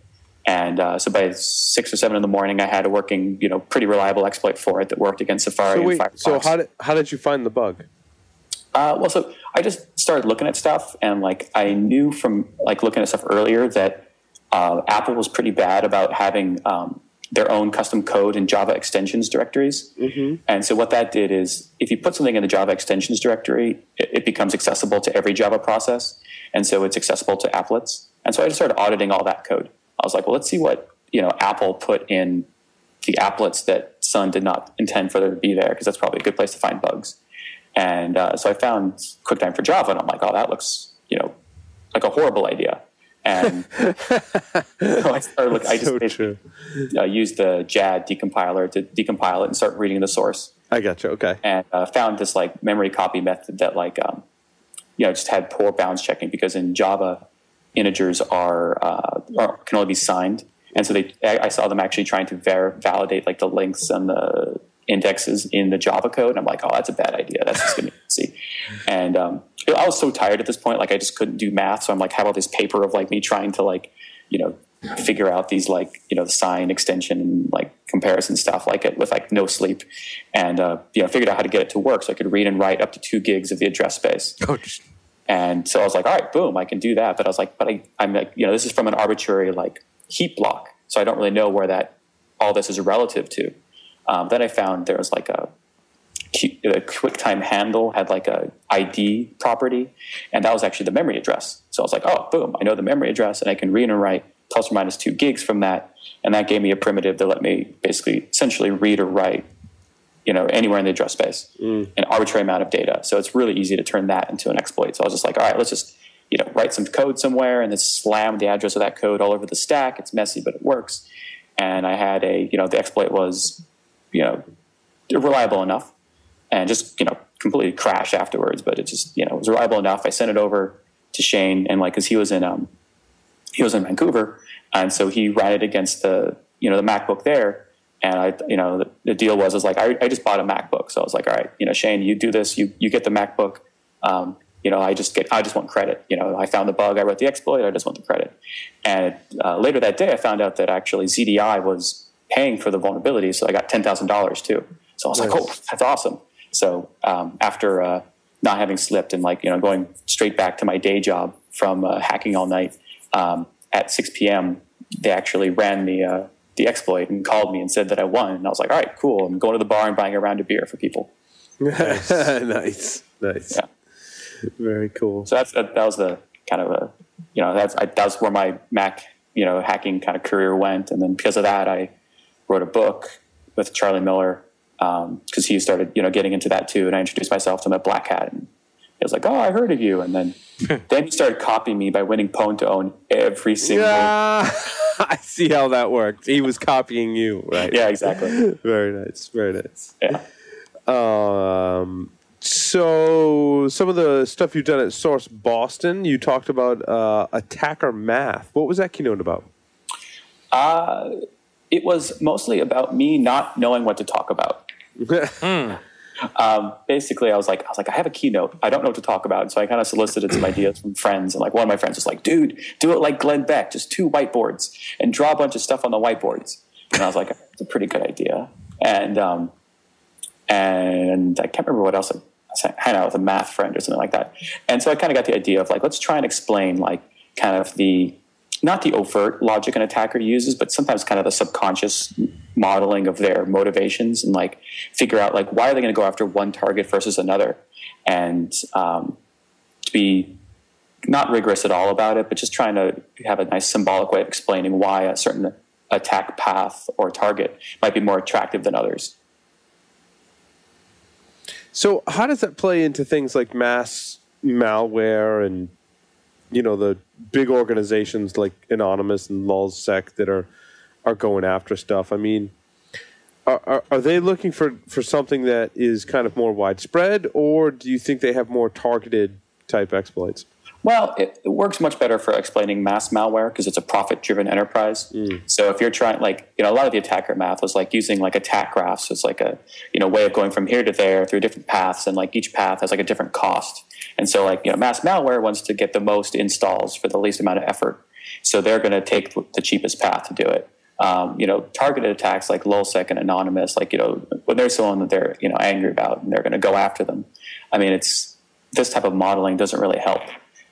And uh, so by six or seven in the morning, I had a working, you know, pretty reliable exploit for it that worked against Safari So and Firefox. so how did how did you find the bug? Uh, well, so I just started looking at stuff, and like I knew from like looking at stuff earlier that uh, Apple was pretty bad about having um, their own custom code in Java extensions directories. Mm-hmm. And so what that did is, if you put something in the Java extensions directory, it, it becomes accessible to every Java process, and so it's accessible to applets. And so I just started auditing all that code. I was like, well, let's see what you know Apple put in the applets that Sun did not intend for there to be there, because that's probably a good place to find bugs. And uh, so I found QuickTime for Java, and I'm like, oh, that looks, you know, like a horrible idea. And so I started look. I just So basically, uh, used the JAD decompiler to decompile it and start reading the source, I got you. Okay. and uh, found this like memory copy method that like, um, you know, just had poor bounds checking because in Java, integers are, uh, are can only be signed, and so they I I saw them actually trying to ver- validate like the lengths and the indexes in the Java code. And I'm like, oh, that's a bad idea. That's just going to see. And um, I was so tired at this point, like I just couldn't do math. So I'm like, have all this paper of like me trying to like, you know, figure out these like you know the sign extension and like comparison stuff like it with like no sleep. And uh, you know figured out how to get it to work so i could read and write up to two gigs of the address space. Oh, and so i was like all right boom i can do that. But i was like but I, i'm like you know this is from an arbitrary like heap block. So i don't really know where that all this is relative to. Um, then i found there was like a A QuickTime handle had like a ID property, and that was actually the memory address. So I was like, oh, boom, I know the memory address, and I can read and write plus or minus two gigs from that, and that gave me a primitive that let me basically essentially read or write, you know, anywhere in the address space, mm. an arbitrary amount of data. So it's really easy to turn that into an exploit. So I was just like, all right, let's just you know write some code somewhere and then slam the address of that code all over the stack. It's messy, but it works. And I had a you know the exploit was you know reliable enough and just you know completely crash afterwards. But it just you know it was reliable enough. I sent it over to Shane and like because he was in um he was in Vancouver and so he ran it against the you know the MacBook there. And I, you know, the, the deal was, is like I, I just bought a MacBook, so I was like, all right, you know, Shane, you do this, you you get the MacBook, um, you know, I just get, I just want credit. You know, I found the bug, I wrote the exploit, I just want the credit. And uh, later that day, I found out that actually ZDI was paying for the vulnerability, so I got ten thousand dollars too. So I was like, oh, that's awesome. So um, after uh, not having slipped and like you know going straight back to my day job from uh, hacking all night um, at 6 p.m. they actually ran the uh, the exploit and called me and said that I won. And I was like, all right, cool. I'm going to the bar and buying a round of beer for people. nice, nice, Yeah. very cool. So that's that, that was the kind of a you know that's I, that was where my Mac you know hacking kind of career went, and then because of that, I wrote a book with Charlie Miller because he started you know getting into that too, and I introduced myself to him at Black Hat, and he was like, "Oh, I heard of you," and then then he started copying me by winning Pwn2Own every single. Yeah, I see how that worked. He was copying you, right? Yeah, exactly. Very nice. Very nice. Yeah. Um, so some of the stuff you've done at Source Boston, you talked about uh, attacker math. What was that keynote about? Uh, it was mostly about me not knowing what to talk about. Um, basically, I was like, I was like, I have a keynote. I don't know what to talk about, so I kind of solicited some ideas from friends. And like one of my friends was like, "Dude, do it like Glenn Beck, just two whiteboards and draw a bunch of stuff on the whiteboards." And I was like, "It's a pretty good idea." And um, and I can't remember what else. I, I hang out with a math friend or something like that. And so I kind of got the idea of like, let's try and explain like kind of the not the overt logic an attacker uses, but sometimes kind of the subconscious modeling of their motivations and like figure out like why are they going to go after one target versus another, and um, to be not rigorous at all about it, but just trying to have a nice symbolic way of explaining why a certain attack path or target might be more attractive than others. So how does that play into things like mass malware and you know the big organizations like Anonymous and LulzSec that are are going after stuff? I mean, are, are, are they looking for, for something that is kind of more widespread, or do you think they have more targeted type exploits? Well, it, it works much better for explaining mass malware because it's a profit-driven enterprise. Mm. So if you're trying, like, you know, a lot of the attacker math was like using like attack graphs. It's like a, you know, way of going from here to there through different paths, and like each path has like a different cost. And so, like, you know, mass malware wants to get the most installs for the least amount of effort. So they're going to take the cheapest path to do it. Um, you know, targeted attacks like LulzSec and Anonymous, like, you know, when there's someone that they're, you know, angry about and they're going to go after them. I mean, it's this type of modeling doesn't really help.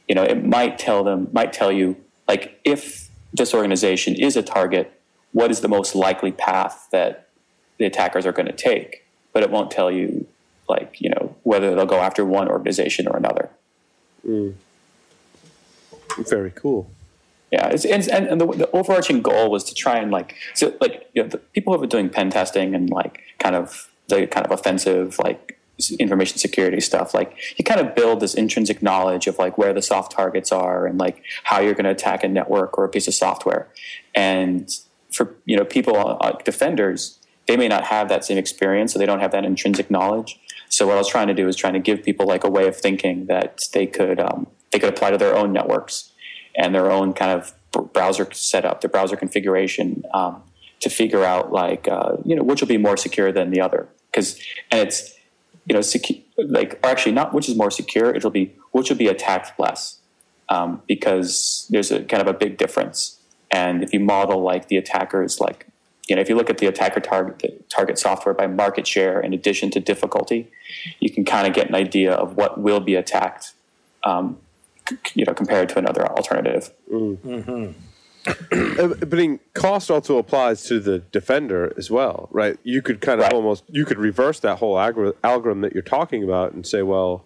You know, it might tell them, might tell you, like, if this organization is a target, what is the most likely path that the attackers are going to take? But it won't tell you, like, you know, whether they'll go after one organization or another. Very cool. Yeah, it's, and, and and the, the overarching goal was to try and like so like you know the people who have been doing pen testing and like kind of the kind of offensive like information security stuff like you kind of build this intrinsic knowledge of like where the soft targets are and like how you're going to attack a network or a piece of software and for you know people uh, like defenders they may not have that same experience so they don't have that intrinsic knowledge so what I was trying to do is trying to give people like a way of thinking that they could um, they could apply to their own networks and their own kind of browser setup, their browser configuration, um, to figure out like uh, you know which will be more secure than the other. Because and it's you know secu- like, or actually not which is more secure. It'll be which will be attacked less, um, because there's a kind of a big difference. And if you model like the attackers, like you know, if you look at the attacker target target software by market share in addition to difficulty, you can kind of get an idea of what will be attacked. Um, c- you know, compared to another alternative. Uh, but in cost also applies to the defender as well, right? You could kind of Right. almost you could reverse that whole algor- algorithm that you're talking about and say, well,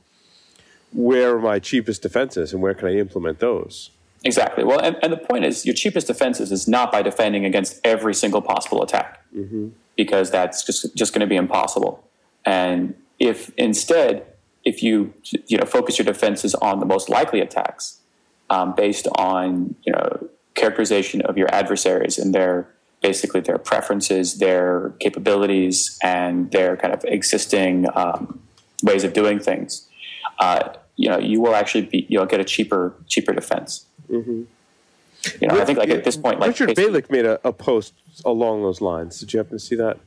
where are my cheapest defenses and where can I implement those? Exactly. Well, and, and the point is, your cheapest defenses is not by defending against every single possible attack, because that's just just going to be impossible. And if instead, if you you know focus your defenses on the most likely attacks, um, based on you know characterization of your adversaries and their basically their preferences, their capabilities, and their kind of existing um, ways of doing things, uh, you know, you will actually be you'll get a cheaper cheaper defense. You know, I think like at this point, like Richard Bejtlich made a, a post along those lines. Did you happen to see that?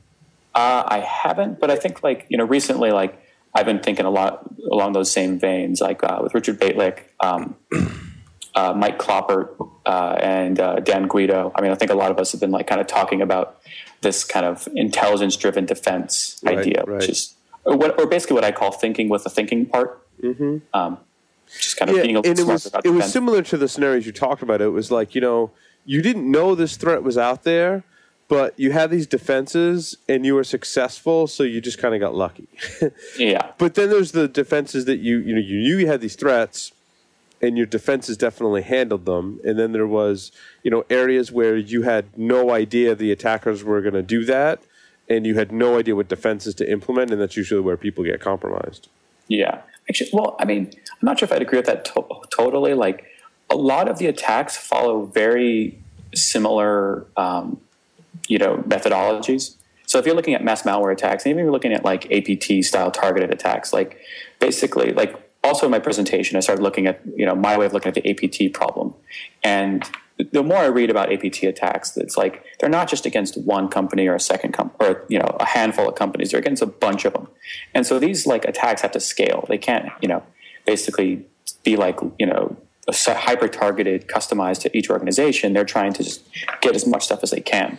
Uh, I haven't, but I think like you know recently, like I've been thinking a lot along those same veins, like uh, with Richard Bejtlich, um, uh, Mike Cloppert, uh, and uh, Dan Guido. I mean, I think a lot of us have been like kind of talking about this kind of intelligence-driven defense Right, idea, right. which is or, what, or basically what I call thinking with the thinking part. Mm-hmm. Um, just kind of being a and little it was it was similar to the scenarios you talked about. It was like you know you didn't know this threat was out there, but you had these defenses and you were successful, so you just kind of got lucky. yeah. But then there's the defenses that you you know you knew you had these threats, and your defenses definitely handled them. And then there was you know areas where you had no idea the attackers were going to do that, and you had no idea what defenses to implement, and that's usually where people get compromised. Yeah. Actually, well, I mean, I'm not sure if I'd agree with that to- totally. Like, a lot of the attacks follow very similar, um, you know, methodologies. So if you're looking at mass malware attacks, and even if you're looking at like APT style targeted attacks, like basically, like also in my presentation, I started looking at, you know, my way of looking at the APT problem. And the more I read about APT attacks, it's like they're not just against one company or a second com- or you know a handful of companies. They're against a bunch of them, and so these like attacks have to scale. They can't you know basically be like you know hyper targeted, customized to each organization. They're trying to just get as much stuff as they can,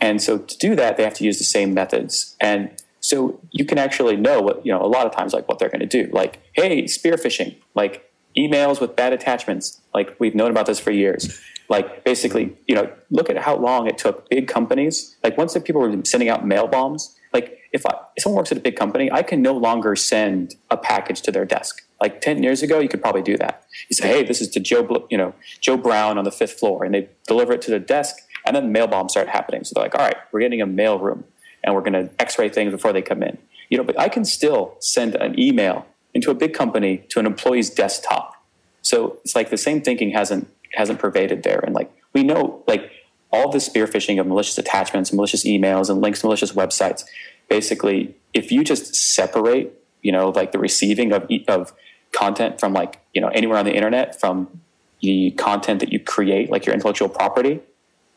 and so to do that, they have to use the same methods. And so you can actually know what you know a lot of times like what they're going to do. Like hey, spear phishing, like emails with bad attachments. Like we've known about this for years. Like basically, you know, look at how long it took big companies. Like once the people were sending out mail bombs, like if, I, if someone works at a big company, I can no longer send a package to their desk. Like ten years ago, you could probably do that. You say, "Hey, this is to Joe, you know, Joe Brown on the fifth floor," and they deliver it to the desk, and then mail bombs start happening. So they're like, "All right, we're getting a mail room, and we're going to X-ray things before they come in." You know, but I can still send an email into a big company to an employee's desktop. So it's like the same thinking hasn't hasn't pervaded there, and like we know, like all the spear phishing of malicious attachments, malicious emails, and links to malicious websites. Basically, if you just separate, you know, like the receiving of of content from like you know anywhere on the internet from the content that you create, like your intellectual property.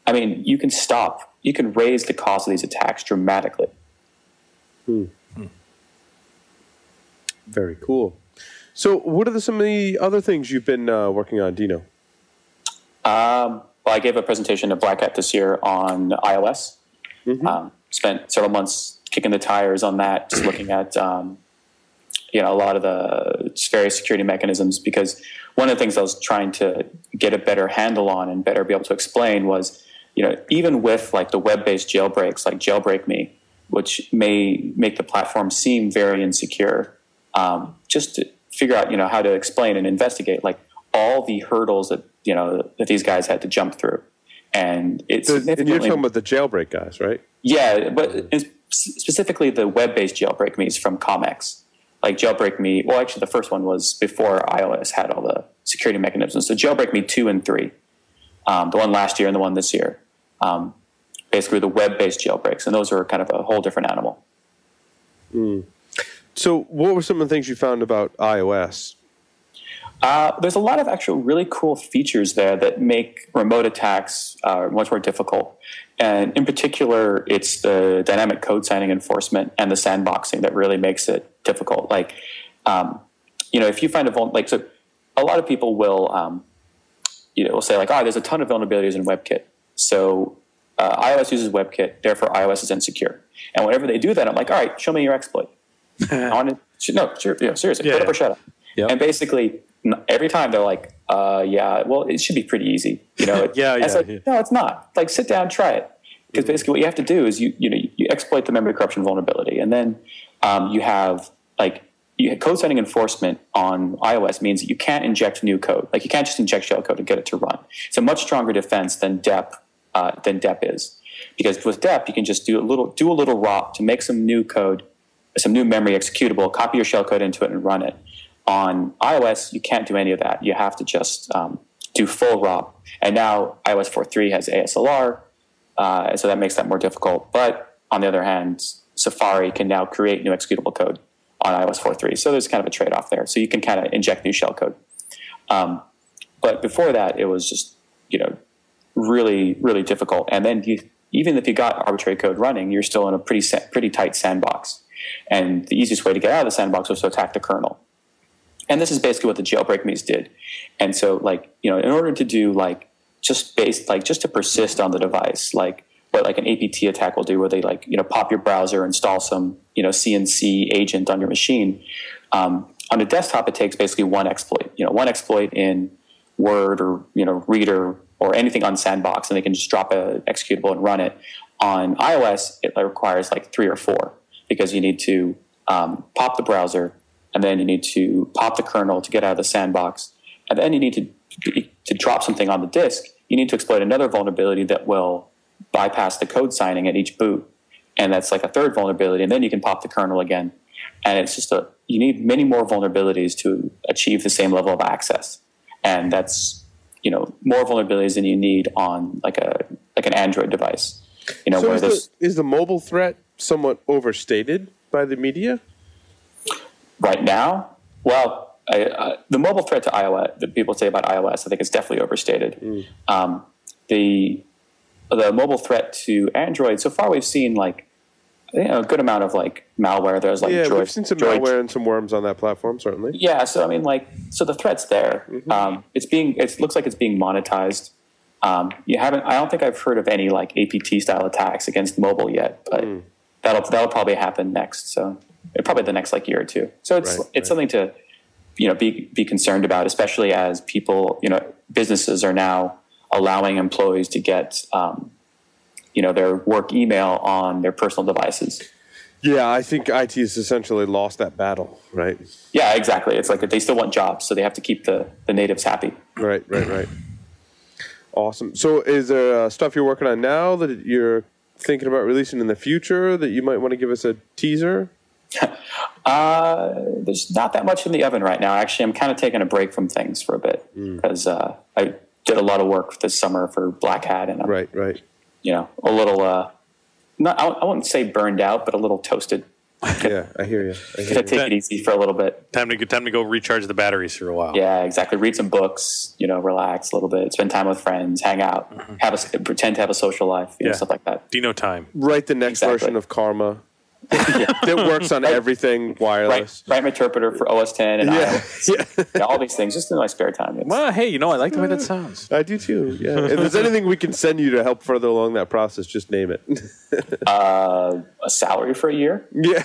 I mean, you can stop. You can raise the cost of these attacks dramatically. Very cool. So, what are the, some of the other things you've been uh, working on, Dino? Um, well, I gave a presentation to Black Hat this year on iOS. Um, spent several months kicking the tires on that, just looking at um, you know a lot of the various security mechanisms. Because one of the things I was trying to get a better handle on and better be able to explain was, you know, even with like the web-based jailbreaks, like Jailbreak Me, which may make the platform seem very insecure, um, just to figure out you know how to explain and investigate like all the hurdles that you know that these guys had to jump through, and it's The, and you're talking about the jailbreak guys, right? yeah, but specifically the web-based jailbreak me's from Comex, like jailbreak me. Well, actually, the first one was before iOS had all the security mechanisms. So jailbreak me two and three, um, the one last year and the one this year, um, basically the web-based jailbreaks, and those are kind of a whole different animal. So, what were some of the things you found about iOS? Uh, there's a lot of actual really cool features there that make remote attacks uh, much more difficult. And in particular, it's the dynamic code signing enforcement and the sandboxing that really makes it difficult. Like, um, you know, if you find a vul- like so, a lot of people will, um, you know, will say like, oh, there's a ton of vulnerabilities in WebKit. So uh, iOS uses WebKit, therefore iOS is insecure. And whenever they do that, I'm like, all right, show me your exploit. I want to, no, sure, you know, seriously, Yeah, put up or shut up. Yep. And basically, every time they're like, uh, yeah, well, it should be pretty easy. You know, it- Yeah, and it's like, yeah. no, it's not. Like, sit down, try it. Because basically, what you have to do is you you know you exploit the memory corruption vulnerability, and then um, you have like you code signing enforcement on iOS means that you can't inject new code. Like you can't just inject shellcode and get it to run. It's a much stronger defense than DEP uh, than DEP is, because with DEP you can just do a little do a little ROP to make some new code, some new memory executable, copy your shellcode into it, and run it. On iOS, you can't do any of that. You have to just um, do full ROP. And now iOS 4.3 has ASLR, uh, so that makes that more difficult. But on the other hand, Safari can now create new executable code on iOS 4.3. So there's kind of a trade off there. So you can kind of inject new shellcode. Um, but before that, it was just, you know, really, really difficult. And then you, even if you got arbitrary code running, you're still in a pretty, pretty tight sandbox. And the easiest way to get out of the sandbox was to attack the kernel. And this is basically what the jailbreak me's did. And so, like, you know, in order to do like just based like just to persist on the device, like what like an APT attack will do, where they like you know pop your browser, install some you know CNC agent on your machine. Um, on a desktop, it takes basically one exploit. You know, one exploit in Word or you know Reader or anything on Sandbox, and they can just drop a executable and run it. On iOS, it requires like three or four because you need to um, pop the browser, and then you need to pop the kernel to get out of the sandbox, and then you need to to drop something on the disk. You need to exploit another vulnerability that will bypass the code signing at each boot, and that's like a third vulnerability. And then you can pop the kernel again, and it's just a you need many more vulnerabilities to achieve the same level of access, and that's you know more vulnerabilities than you need on like a like an Android device. You know So where is there's the, is the mobile threat somewhat overstated by the media? Right now. Well, I, uh, the mobile threat to iOS that people say about iOS, I think is definitely overstated. Um, the the mobile threat to Android, so far we've seen like you know, a good amount of like malware. There's like yeah, Droid- we've seen some Droid- malware and some worms on that platform, certainly. Yeah, so I mean, like, so the threat's there. Mm-hmm. Um, it's being. It looks like it's being monetized. Um, you haven't. I don't think I've heard of any like APT style attacks against mobile yet, but Mm. that'll that'll probably happen next. So probably the next like year or two. So it's Right, it's right. something to you know be be concerned about, especially as people you know businesses are now allowing employees to get um, you know their work email on their personal devices. Yeah, I think IT has essentially lost that battle, right? Yeah, exactly. It's like they still want jobs, so they have to keep the the natives happy. Right, right, right. Awesome. So, is there uh, stuff you're working on now that you're thinking about releasing in the future that you might want to give us a teaser? Uh, there's not that much in the oven right now. Actually, I'm kind of taking a break from things for a bit because uh, I did a lot of work this summer for Black Hat, and I'm Right, right. you know a little uh, not I, I wouldn't say burned out, but a little toasted. Yeah, I hear you. I hear you. take it easy for a little bit. Time to go, time to go recharge the batteries for a while. Yeah, exactly. Read some books. You know, relax a little bit. Spend time with friends. Hang out. Have a pretend to have a social life. You know, Yeah. stuff like that. Dino time. Write the next Exactly. version of Karma that works on everything wireless. write my interpreter for OS 10 and Yeah, iOS. yeah, Yeah, all these things just in my spare time. It's- Well, hey, you know, I like the way that sounds. I do too. Yeah. If there's anything we can send you to help further along that process, just name it. uh, a salary for a year. yeah.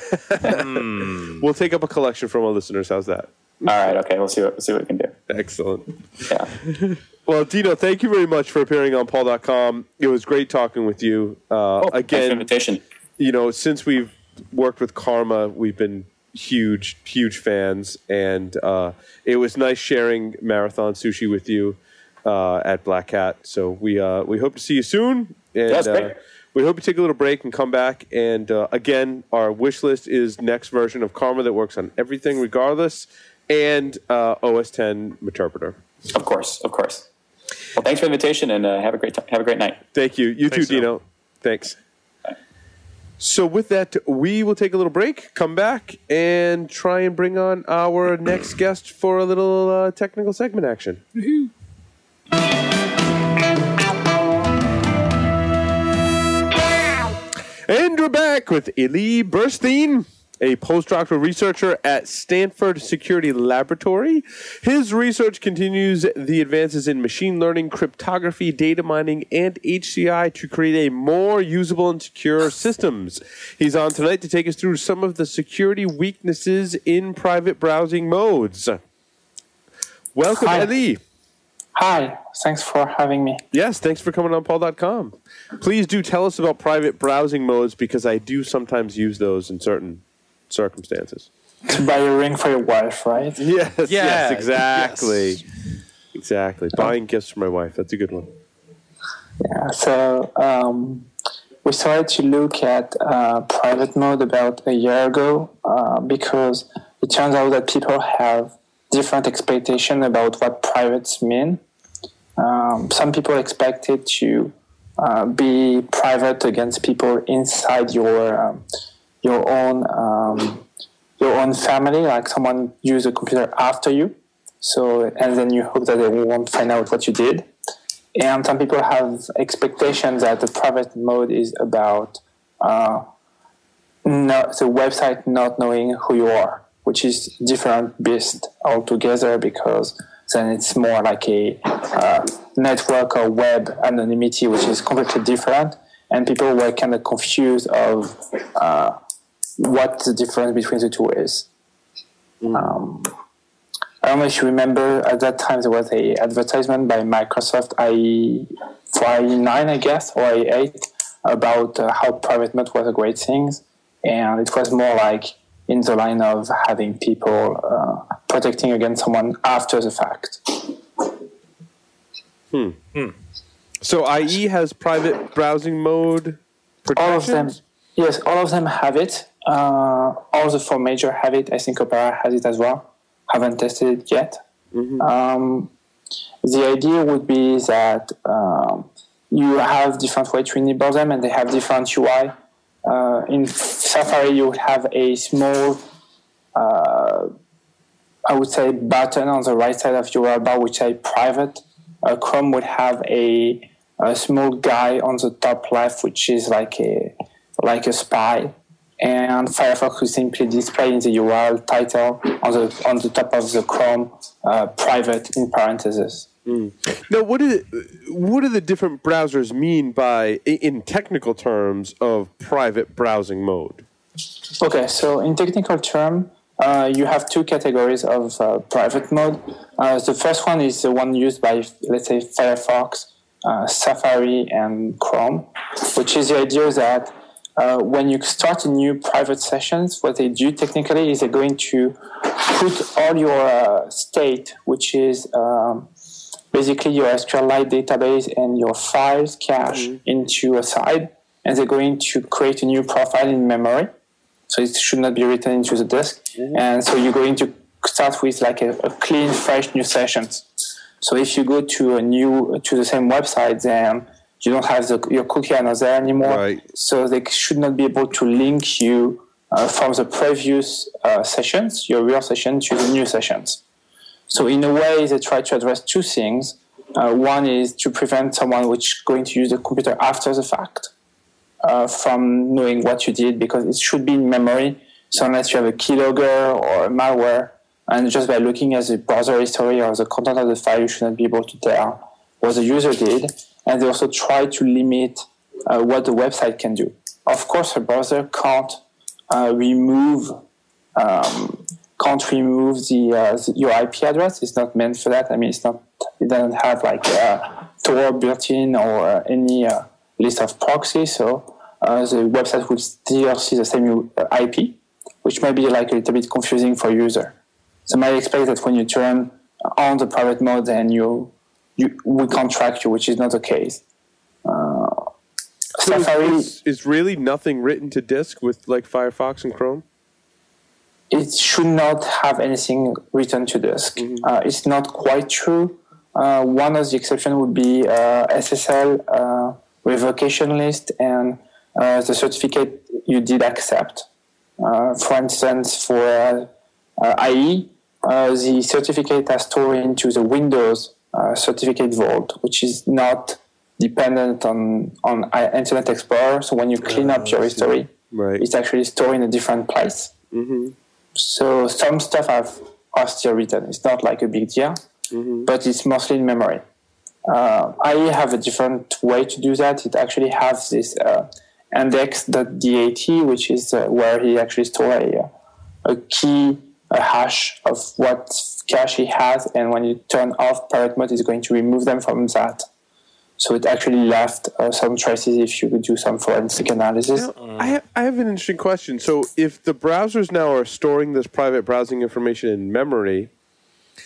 We'll take up a collection from our listeners. How's that? All right, okay, we'll see what we'll see what we can do. Excellent. Yeah. Well, Dino, thank you very much for appearing on PaulDotCom. It was great talking with you. Uh, Oh, Thanks for the again, invitation. you know, since we've worked with Karma, we've been huge, huge fans, and uh, it was nice sharing marathon sushi with you uh, at Black Hat. So we uh, we hope to see you soon, and That's great. uh, we hope you take a little break and come back. And uh, again, our wish list is next version of Karma that works on everything, regardless, and uh, OS 10 interpreter. Of course, of course. Well, thanks for the invitation, and uh, have a great t- have a great night. Thank you. You Thanks, too, Dino. Thanks. So with that, we will take a little break, come back, and try and bring on our next guest for a little uh, technical segment action. And we're back with Elie Bursztein a postdoctoral researcher at Stanford Security Laboratory. His research continues the advances in machine learning, cryptography, data mining, and HCI to create a more usable and secure systems. He's on tonight to take us through some of the security weaknesses in private browsing modes. Welcome, Hi. Elie. Hi, thanks for having me. Yes, thanks for coming on PaulDotCom. Please do tell us about private browsing modes because I do sometimes use those in certain circumstances. To buy a ring for your wife, right? Yes, yes, Yeah, exactly. Exactly. Buying gifts for my wife. That's a good one. Yeah. So um, we started to look at uh, private mode about a year ago uh, because it turns out that people have different expectation about what privates mean. Um, some people expect it to uh, be private against people inside your um, your own um, your own family, like someone use a computer after you. So and then you hope that they won't find out what you did. And some people have expectations that the private mode is about uh, not, the website not knowing who you are, which is different beast altogether because then it's more like a uh, network or web anonymity, which is completely different. And people were kind of confused of uh, what the difference between the two is. Um, I don't know if you remember at that time there was a advertisement by Microsoft IE for IE9, I guess, or IE8 about uh, how private mode was a great thing, and it was more like in the line of having people uh, protecting against someone after the fact. Hmm. So IE has private browsing mode All of them, yes, all of them have it. Uh, all the four major have it. I think Opera has it as well. Haven't tested it yet. Um, the idea would be that um, you have different ways to enable them, and they have different UI. Uh, in Safari, you would have a small, uh, I would say, button on the right side of your bar which say private. Uh, Chrome would have a, a small guy on the top left, which is like a like a spy, and Firefox will simply display in the URL title on the on the top of the Chrome uh, private in parentheses. Now, what, is, what do the different browsers mean by, in technical terms, of private browsing mode? Okay, so in technical term, uh, you have two categories of uh, private mode. Uh, the first one is the one used by, let's say, Firefox, uh, Safari, and Chrome, which is the idea that uh, when you start a new private sessions, what they do technically is they're going to put all your uh, state, which is um, basically your SQLite database and your files cache into a side, and they're going to create a new profile in memory. So it should not be written into the disk. And so you're going to start with like a, a clean, fresh new sessions. So if you go to a new to the same website, then you don't have the, your cookie there anymore. Right. So they should not be able to link you uh, from the previous uh, sessions, your real session, to the new sessions. So in a way, they try to address two things. Uh, one is to prevent someone which is going to use the computer after the fact uh, from knowing what you did because it should be in memory. So unless you have a keylogger or a malware, and just by looking at the browser history or the content of the file, you should not be able to tell what the user did. And they also try to limit uh, what the website can do. Of course, a browser can't uh, remove um, can't remove the, uh, the your IP address. It's not meant for that. I mean, it's not. It doesn't have like uh, Tor built-in or uh, any list of proxies. So the website will still see the same IP, which might be like a little bit confusing for user. So might expect that when you turn on the private mode, then you you we can't track you, which is not the case. Uh, So is- Safari. is, is really nothing written to disk with like Firefox and Chrome? it should not have anything written to disk. Uh, it's not quite true. Uh, one of the exceptions would be uh, SSL uh, revocation list and uh, the certificate you did accept. Uh, for instance, for uh, uh, IE, uh, the certificate are stored into the Windows uh, certificate vault, which is not dependent on on Internet Explorer. So when you clean up your history, Right. it's actually stored in a different place. So some stuff I've are still written. It's not like a big deal, but it's mostly in memory. Uh, I have a different way to do that. It actually has this uh, index.dat, which is uh, where he actually store a, a key, a hash of what cache he has, and when you turn off private mode, it's going to remove them from that. So it actually left uh, some traces if you could do some forensic analysis. I, I have an interesting question. So, if the browsers now are storing this private browsing information in memory,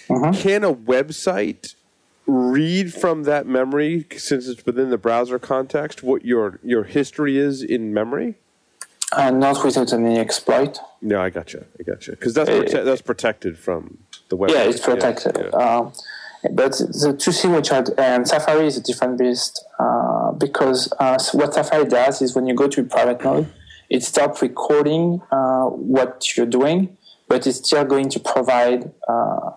can a website read from that memory, since it's within the browser context, what your your history is in memory? And not without any exploit. No, I gotcha. I gotcha. Because that's prote- that's protected from the web. Yeah, it's protected. Yeah, Um, but the two things which are and Safari is a different beast uh, because uh, what Safari does is when you go to private mode, it stops recording uh, what you're doing, but it's still going to provide uh,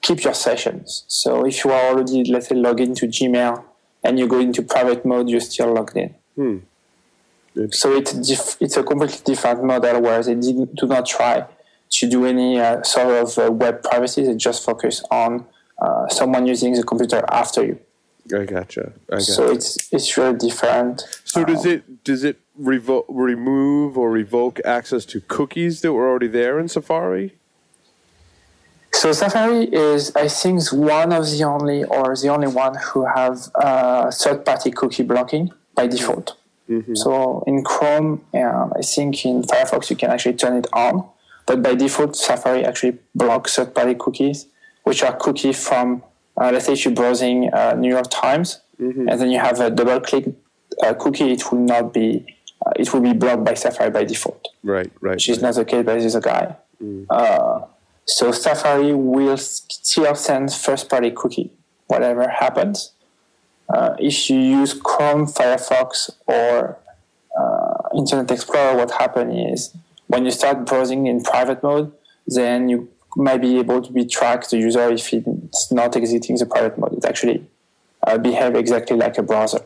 keep your sessions. So if you are already let's say logged into Gmail and you go into private mode, you're still logged in. So it's diff- it's a completely different model where they did, do not try to do any uh, sort of uh, web privacy. They just focus on uh, someone using the computer after you. I gotcha. I gotcha. So it's it's really different. So does it does it revo- remove or revoke access to cookies that were already there in Safari? So Safari is, I think, one of the only or the only one who have uh, third-party cookie blocking by default. So in Chrome, um, I think in Firefox you can actually turn it on, but by default Safari actually blocks third-party cookies, which are cookies from, uh, let's say, if you're browsing uh, New York Times, and then you have a DoubleClick uh, cookie, it will not be, uh, it will be blocked by Safari by default Right, right. which is right. not the case, but this is a guy. Uh, so Safari will still send first-party cookie, whatever happens. Uh, if you use Chrome, Firefox, or uh, Internet Explorer, what happens is when you start browsing in private mode, then you might be able to be track the user if it's not exiting the private mode. It actually uh, behave exactly like a browser,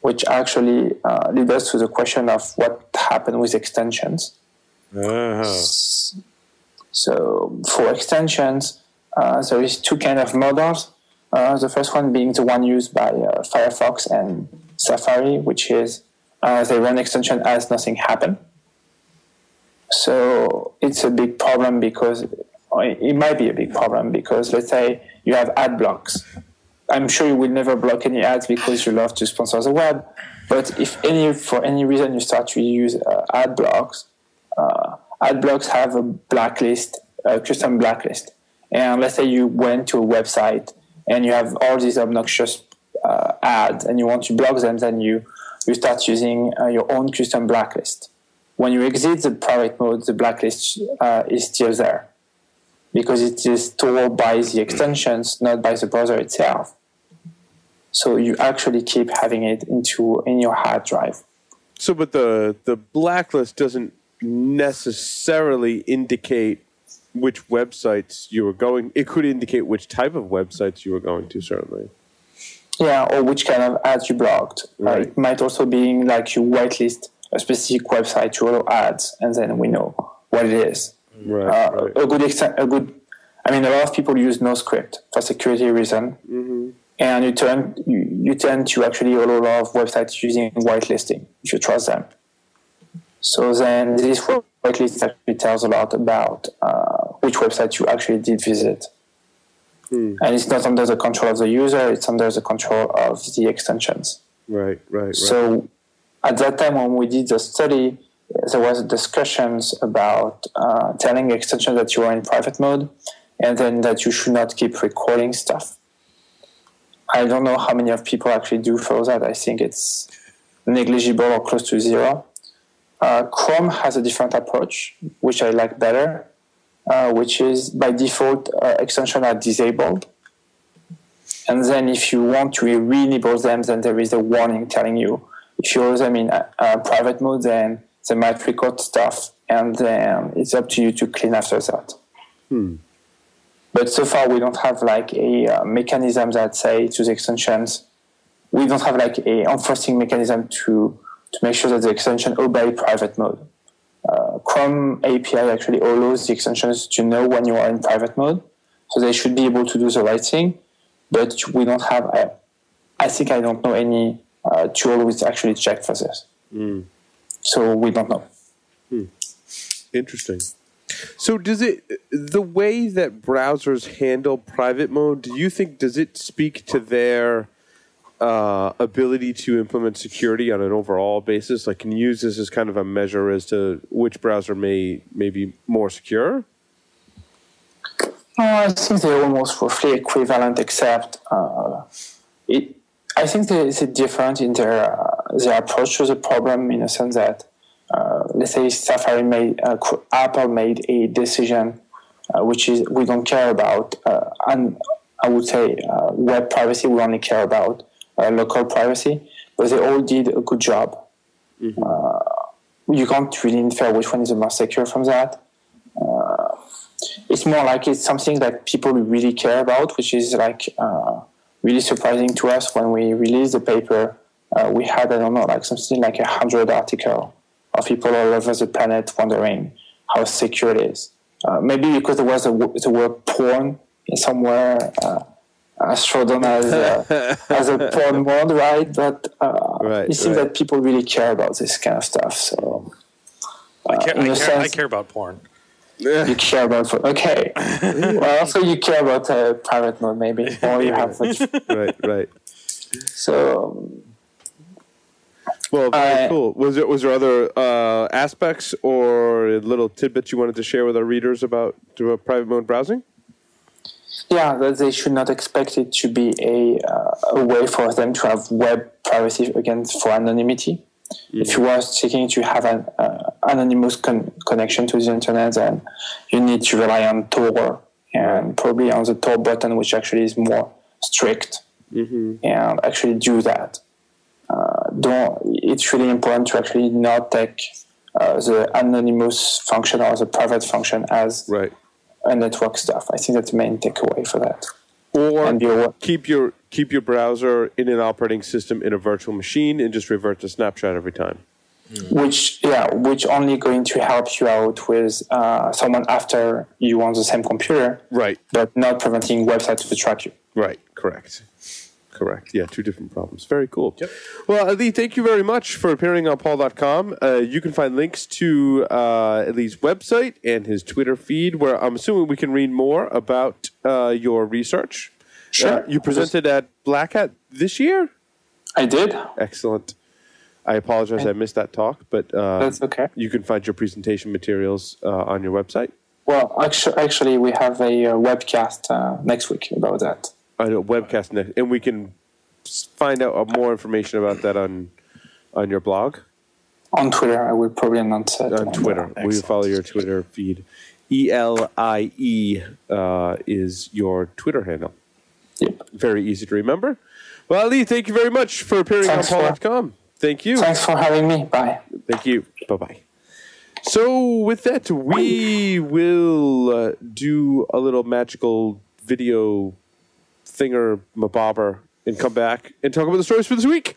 which actually uh, leads us to the question of what happened with extensions. Ah. So for extensions, uh, there is two kind of models. Uh, the first one being the one used by uh, Firefox and Safari, which is uh, they run extension as nothing happened. So it's a big problem because it might be a big problem because let's say you have ad blocks. I'm sure you will never block any ads because you love to sponsor the web. But if any for any reason you start to use uh, ad blocks, uh, ad blocks have a blacklist, a custom blacklist. And let's say you went to a website and you have all these obnoxious uh, ads and you want to block them, then you, you start using uh, your own custom blacklist. When you exit the private mode, the blacklist uh, is still there because it is stored by the extensions, not by the browser itself. So you actually keep having it into in your hard drive. So, but the the blacklist doesn't necessarily indicate which websites you were going. It could indicate which type of websites you were going to. Certainly. Yeah, or which kind of ads you blocked. Uh, Right. it might also be like you whitelist a specific website to allow ads, and then we know what it is. Right. Uh, right. A good extent, a good. I mean, a lot of people use NoScript for security reason, and you turn you, you tend to actually allow a lot of websites using whitelisting if you trust them. So then this whitelist actually tells a lot about uh, which website you actually did visit. And it's not under the control of the user; it's under the control of the extensions. Right. Right. Right. So at that time when we did the study, there was discussions about uh, telling extension that you are in private mode and then that you should not keep recording stuff. I don't know how many of people actually do follow that. I think it's negligible or close to zero. Uh, Chrome has a different approach, which I like better, uh, which is by default uh, extensions are disabled. And then if you want to re-enable them, then there is a warning telling you if you use them in private mode, then they might record stuff, and then it's up to you to clean after that. But so far, we don't have like a uh, mechanism that say to the extensions. We don't have like a enforcing mechanism to to make sure that the extension obey private mode. Uh, Chrome API actually allows the extensions to know when you are in private mode, so they should be able to do the right thing. But we don't have. A, I think I don't know any uh, tool which actually checked for this. So we don't know. Interesting. So does it the way that browsers handle private mode, do you think does it speak to their uh, ability to implement security on an overall basis? Like can you use this as kind of a measure as to which browser may may be more secure? I think they're almost roughly equivalent, except uh, it. I think there is a difference in their uh, their approach to the problem in a sense that, uh, let's say, Safari made uh, Apple made a decision, uh, which is we don't care about, uh, and I would say web privacy. We only care about uh, local privacy, but they all did a good job. Uh, you can't really infer which one is the most secure from that it's more like it's something that people really care about, which is like uh, really surprising to us when we released the paper. Uh, we had I don't know like something like a hundred article of people all over the planet wondering how secure it is. Uh, maybe because there was a, wo- the word porn somewhere uh, uh, as a, as a porn mode, right? But uh, Right, it seems right. that people really care about this kind of stuff. So I care, in I, a care, I care about porn. you care about okay. well, also you care about uh, private mode maybe, or you have which, right, right. so. Well, very Uh, cool. Was there was there other uh, aspects or little tidbits you wanted to share with our readers about uh, private mode browsing? Yeah, that they should not expect it to be a, uh, a way for them to have web privacy against for anonymity. If you are seeking to have an uh, anonymous con- connection to the internet, then you need to rely on Tor and probably on the Tor button, which actually is more strict, and actually do that. Uh, don't. It's really important to actually not take uh, the anonymous function or the private function as Right. A network stuff. I think that's the main takeaway for that. Or And be keep your keep your browser in an operating system in a virtual machine and just revert to snapshot every time. which yeah, which only going to help you out with uh, someone after you on the same computer, Right. but not preventing websites to track you. Right. Correct. Correct. Yeah, two different problems. Very cool. Well, Elie, thank you very much for appearing on PaulDotCom. Uh, you can find links to uh, Elie's website and his Twitter feed, where I'm assuming we can read more about uh, your research. Sure. Uh, you presented at Black Hat this year? I did. Excellent. I apologize I missed that talk, but uh, That's okay. you can find your presentation materials uh, on your website. Well, actually, actually, we have a webcast uh, next week about that. I know webcast next, and we can find out uh, more information about that on on your blog On Twitter, I will probably announce it. on Twitter. We follow your Twitter feed. E L I E uh, is your Twitter handle. Yep. Very easy to remember. Well, Elie, thank you very much for appearing Thanks on for- PaulDotCom. Thank you. Thanks for having me. Bye. Thank you. Bye bye. So, with that, we will uh, do a little magical video thinger mabobber and come back and talk about the stories for this week.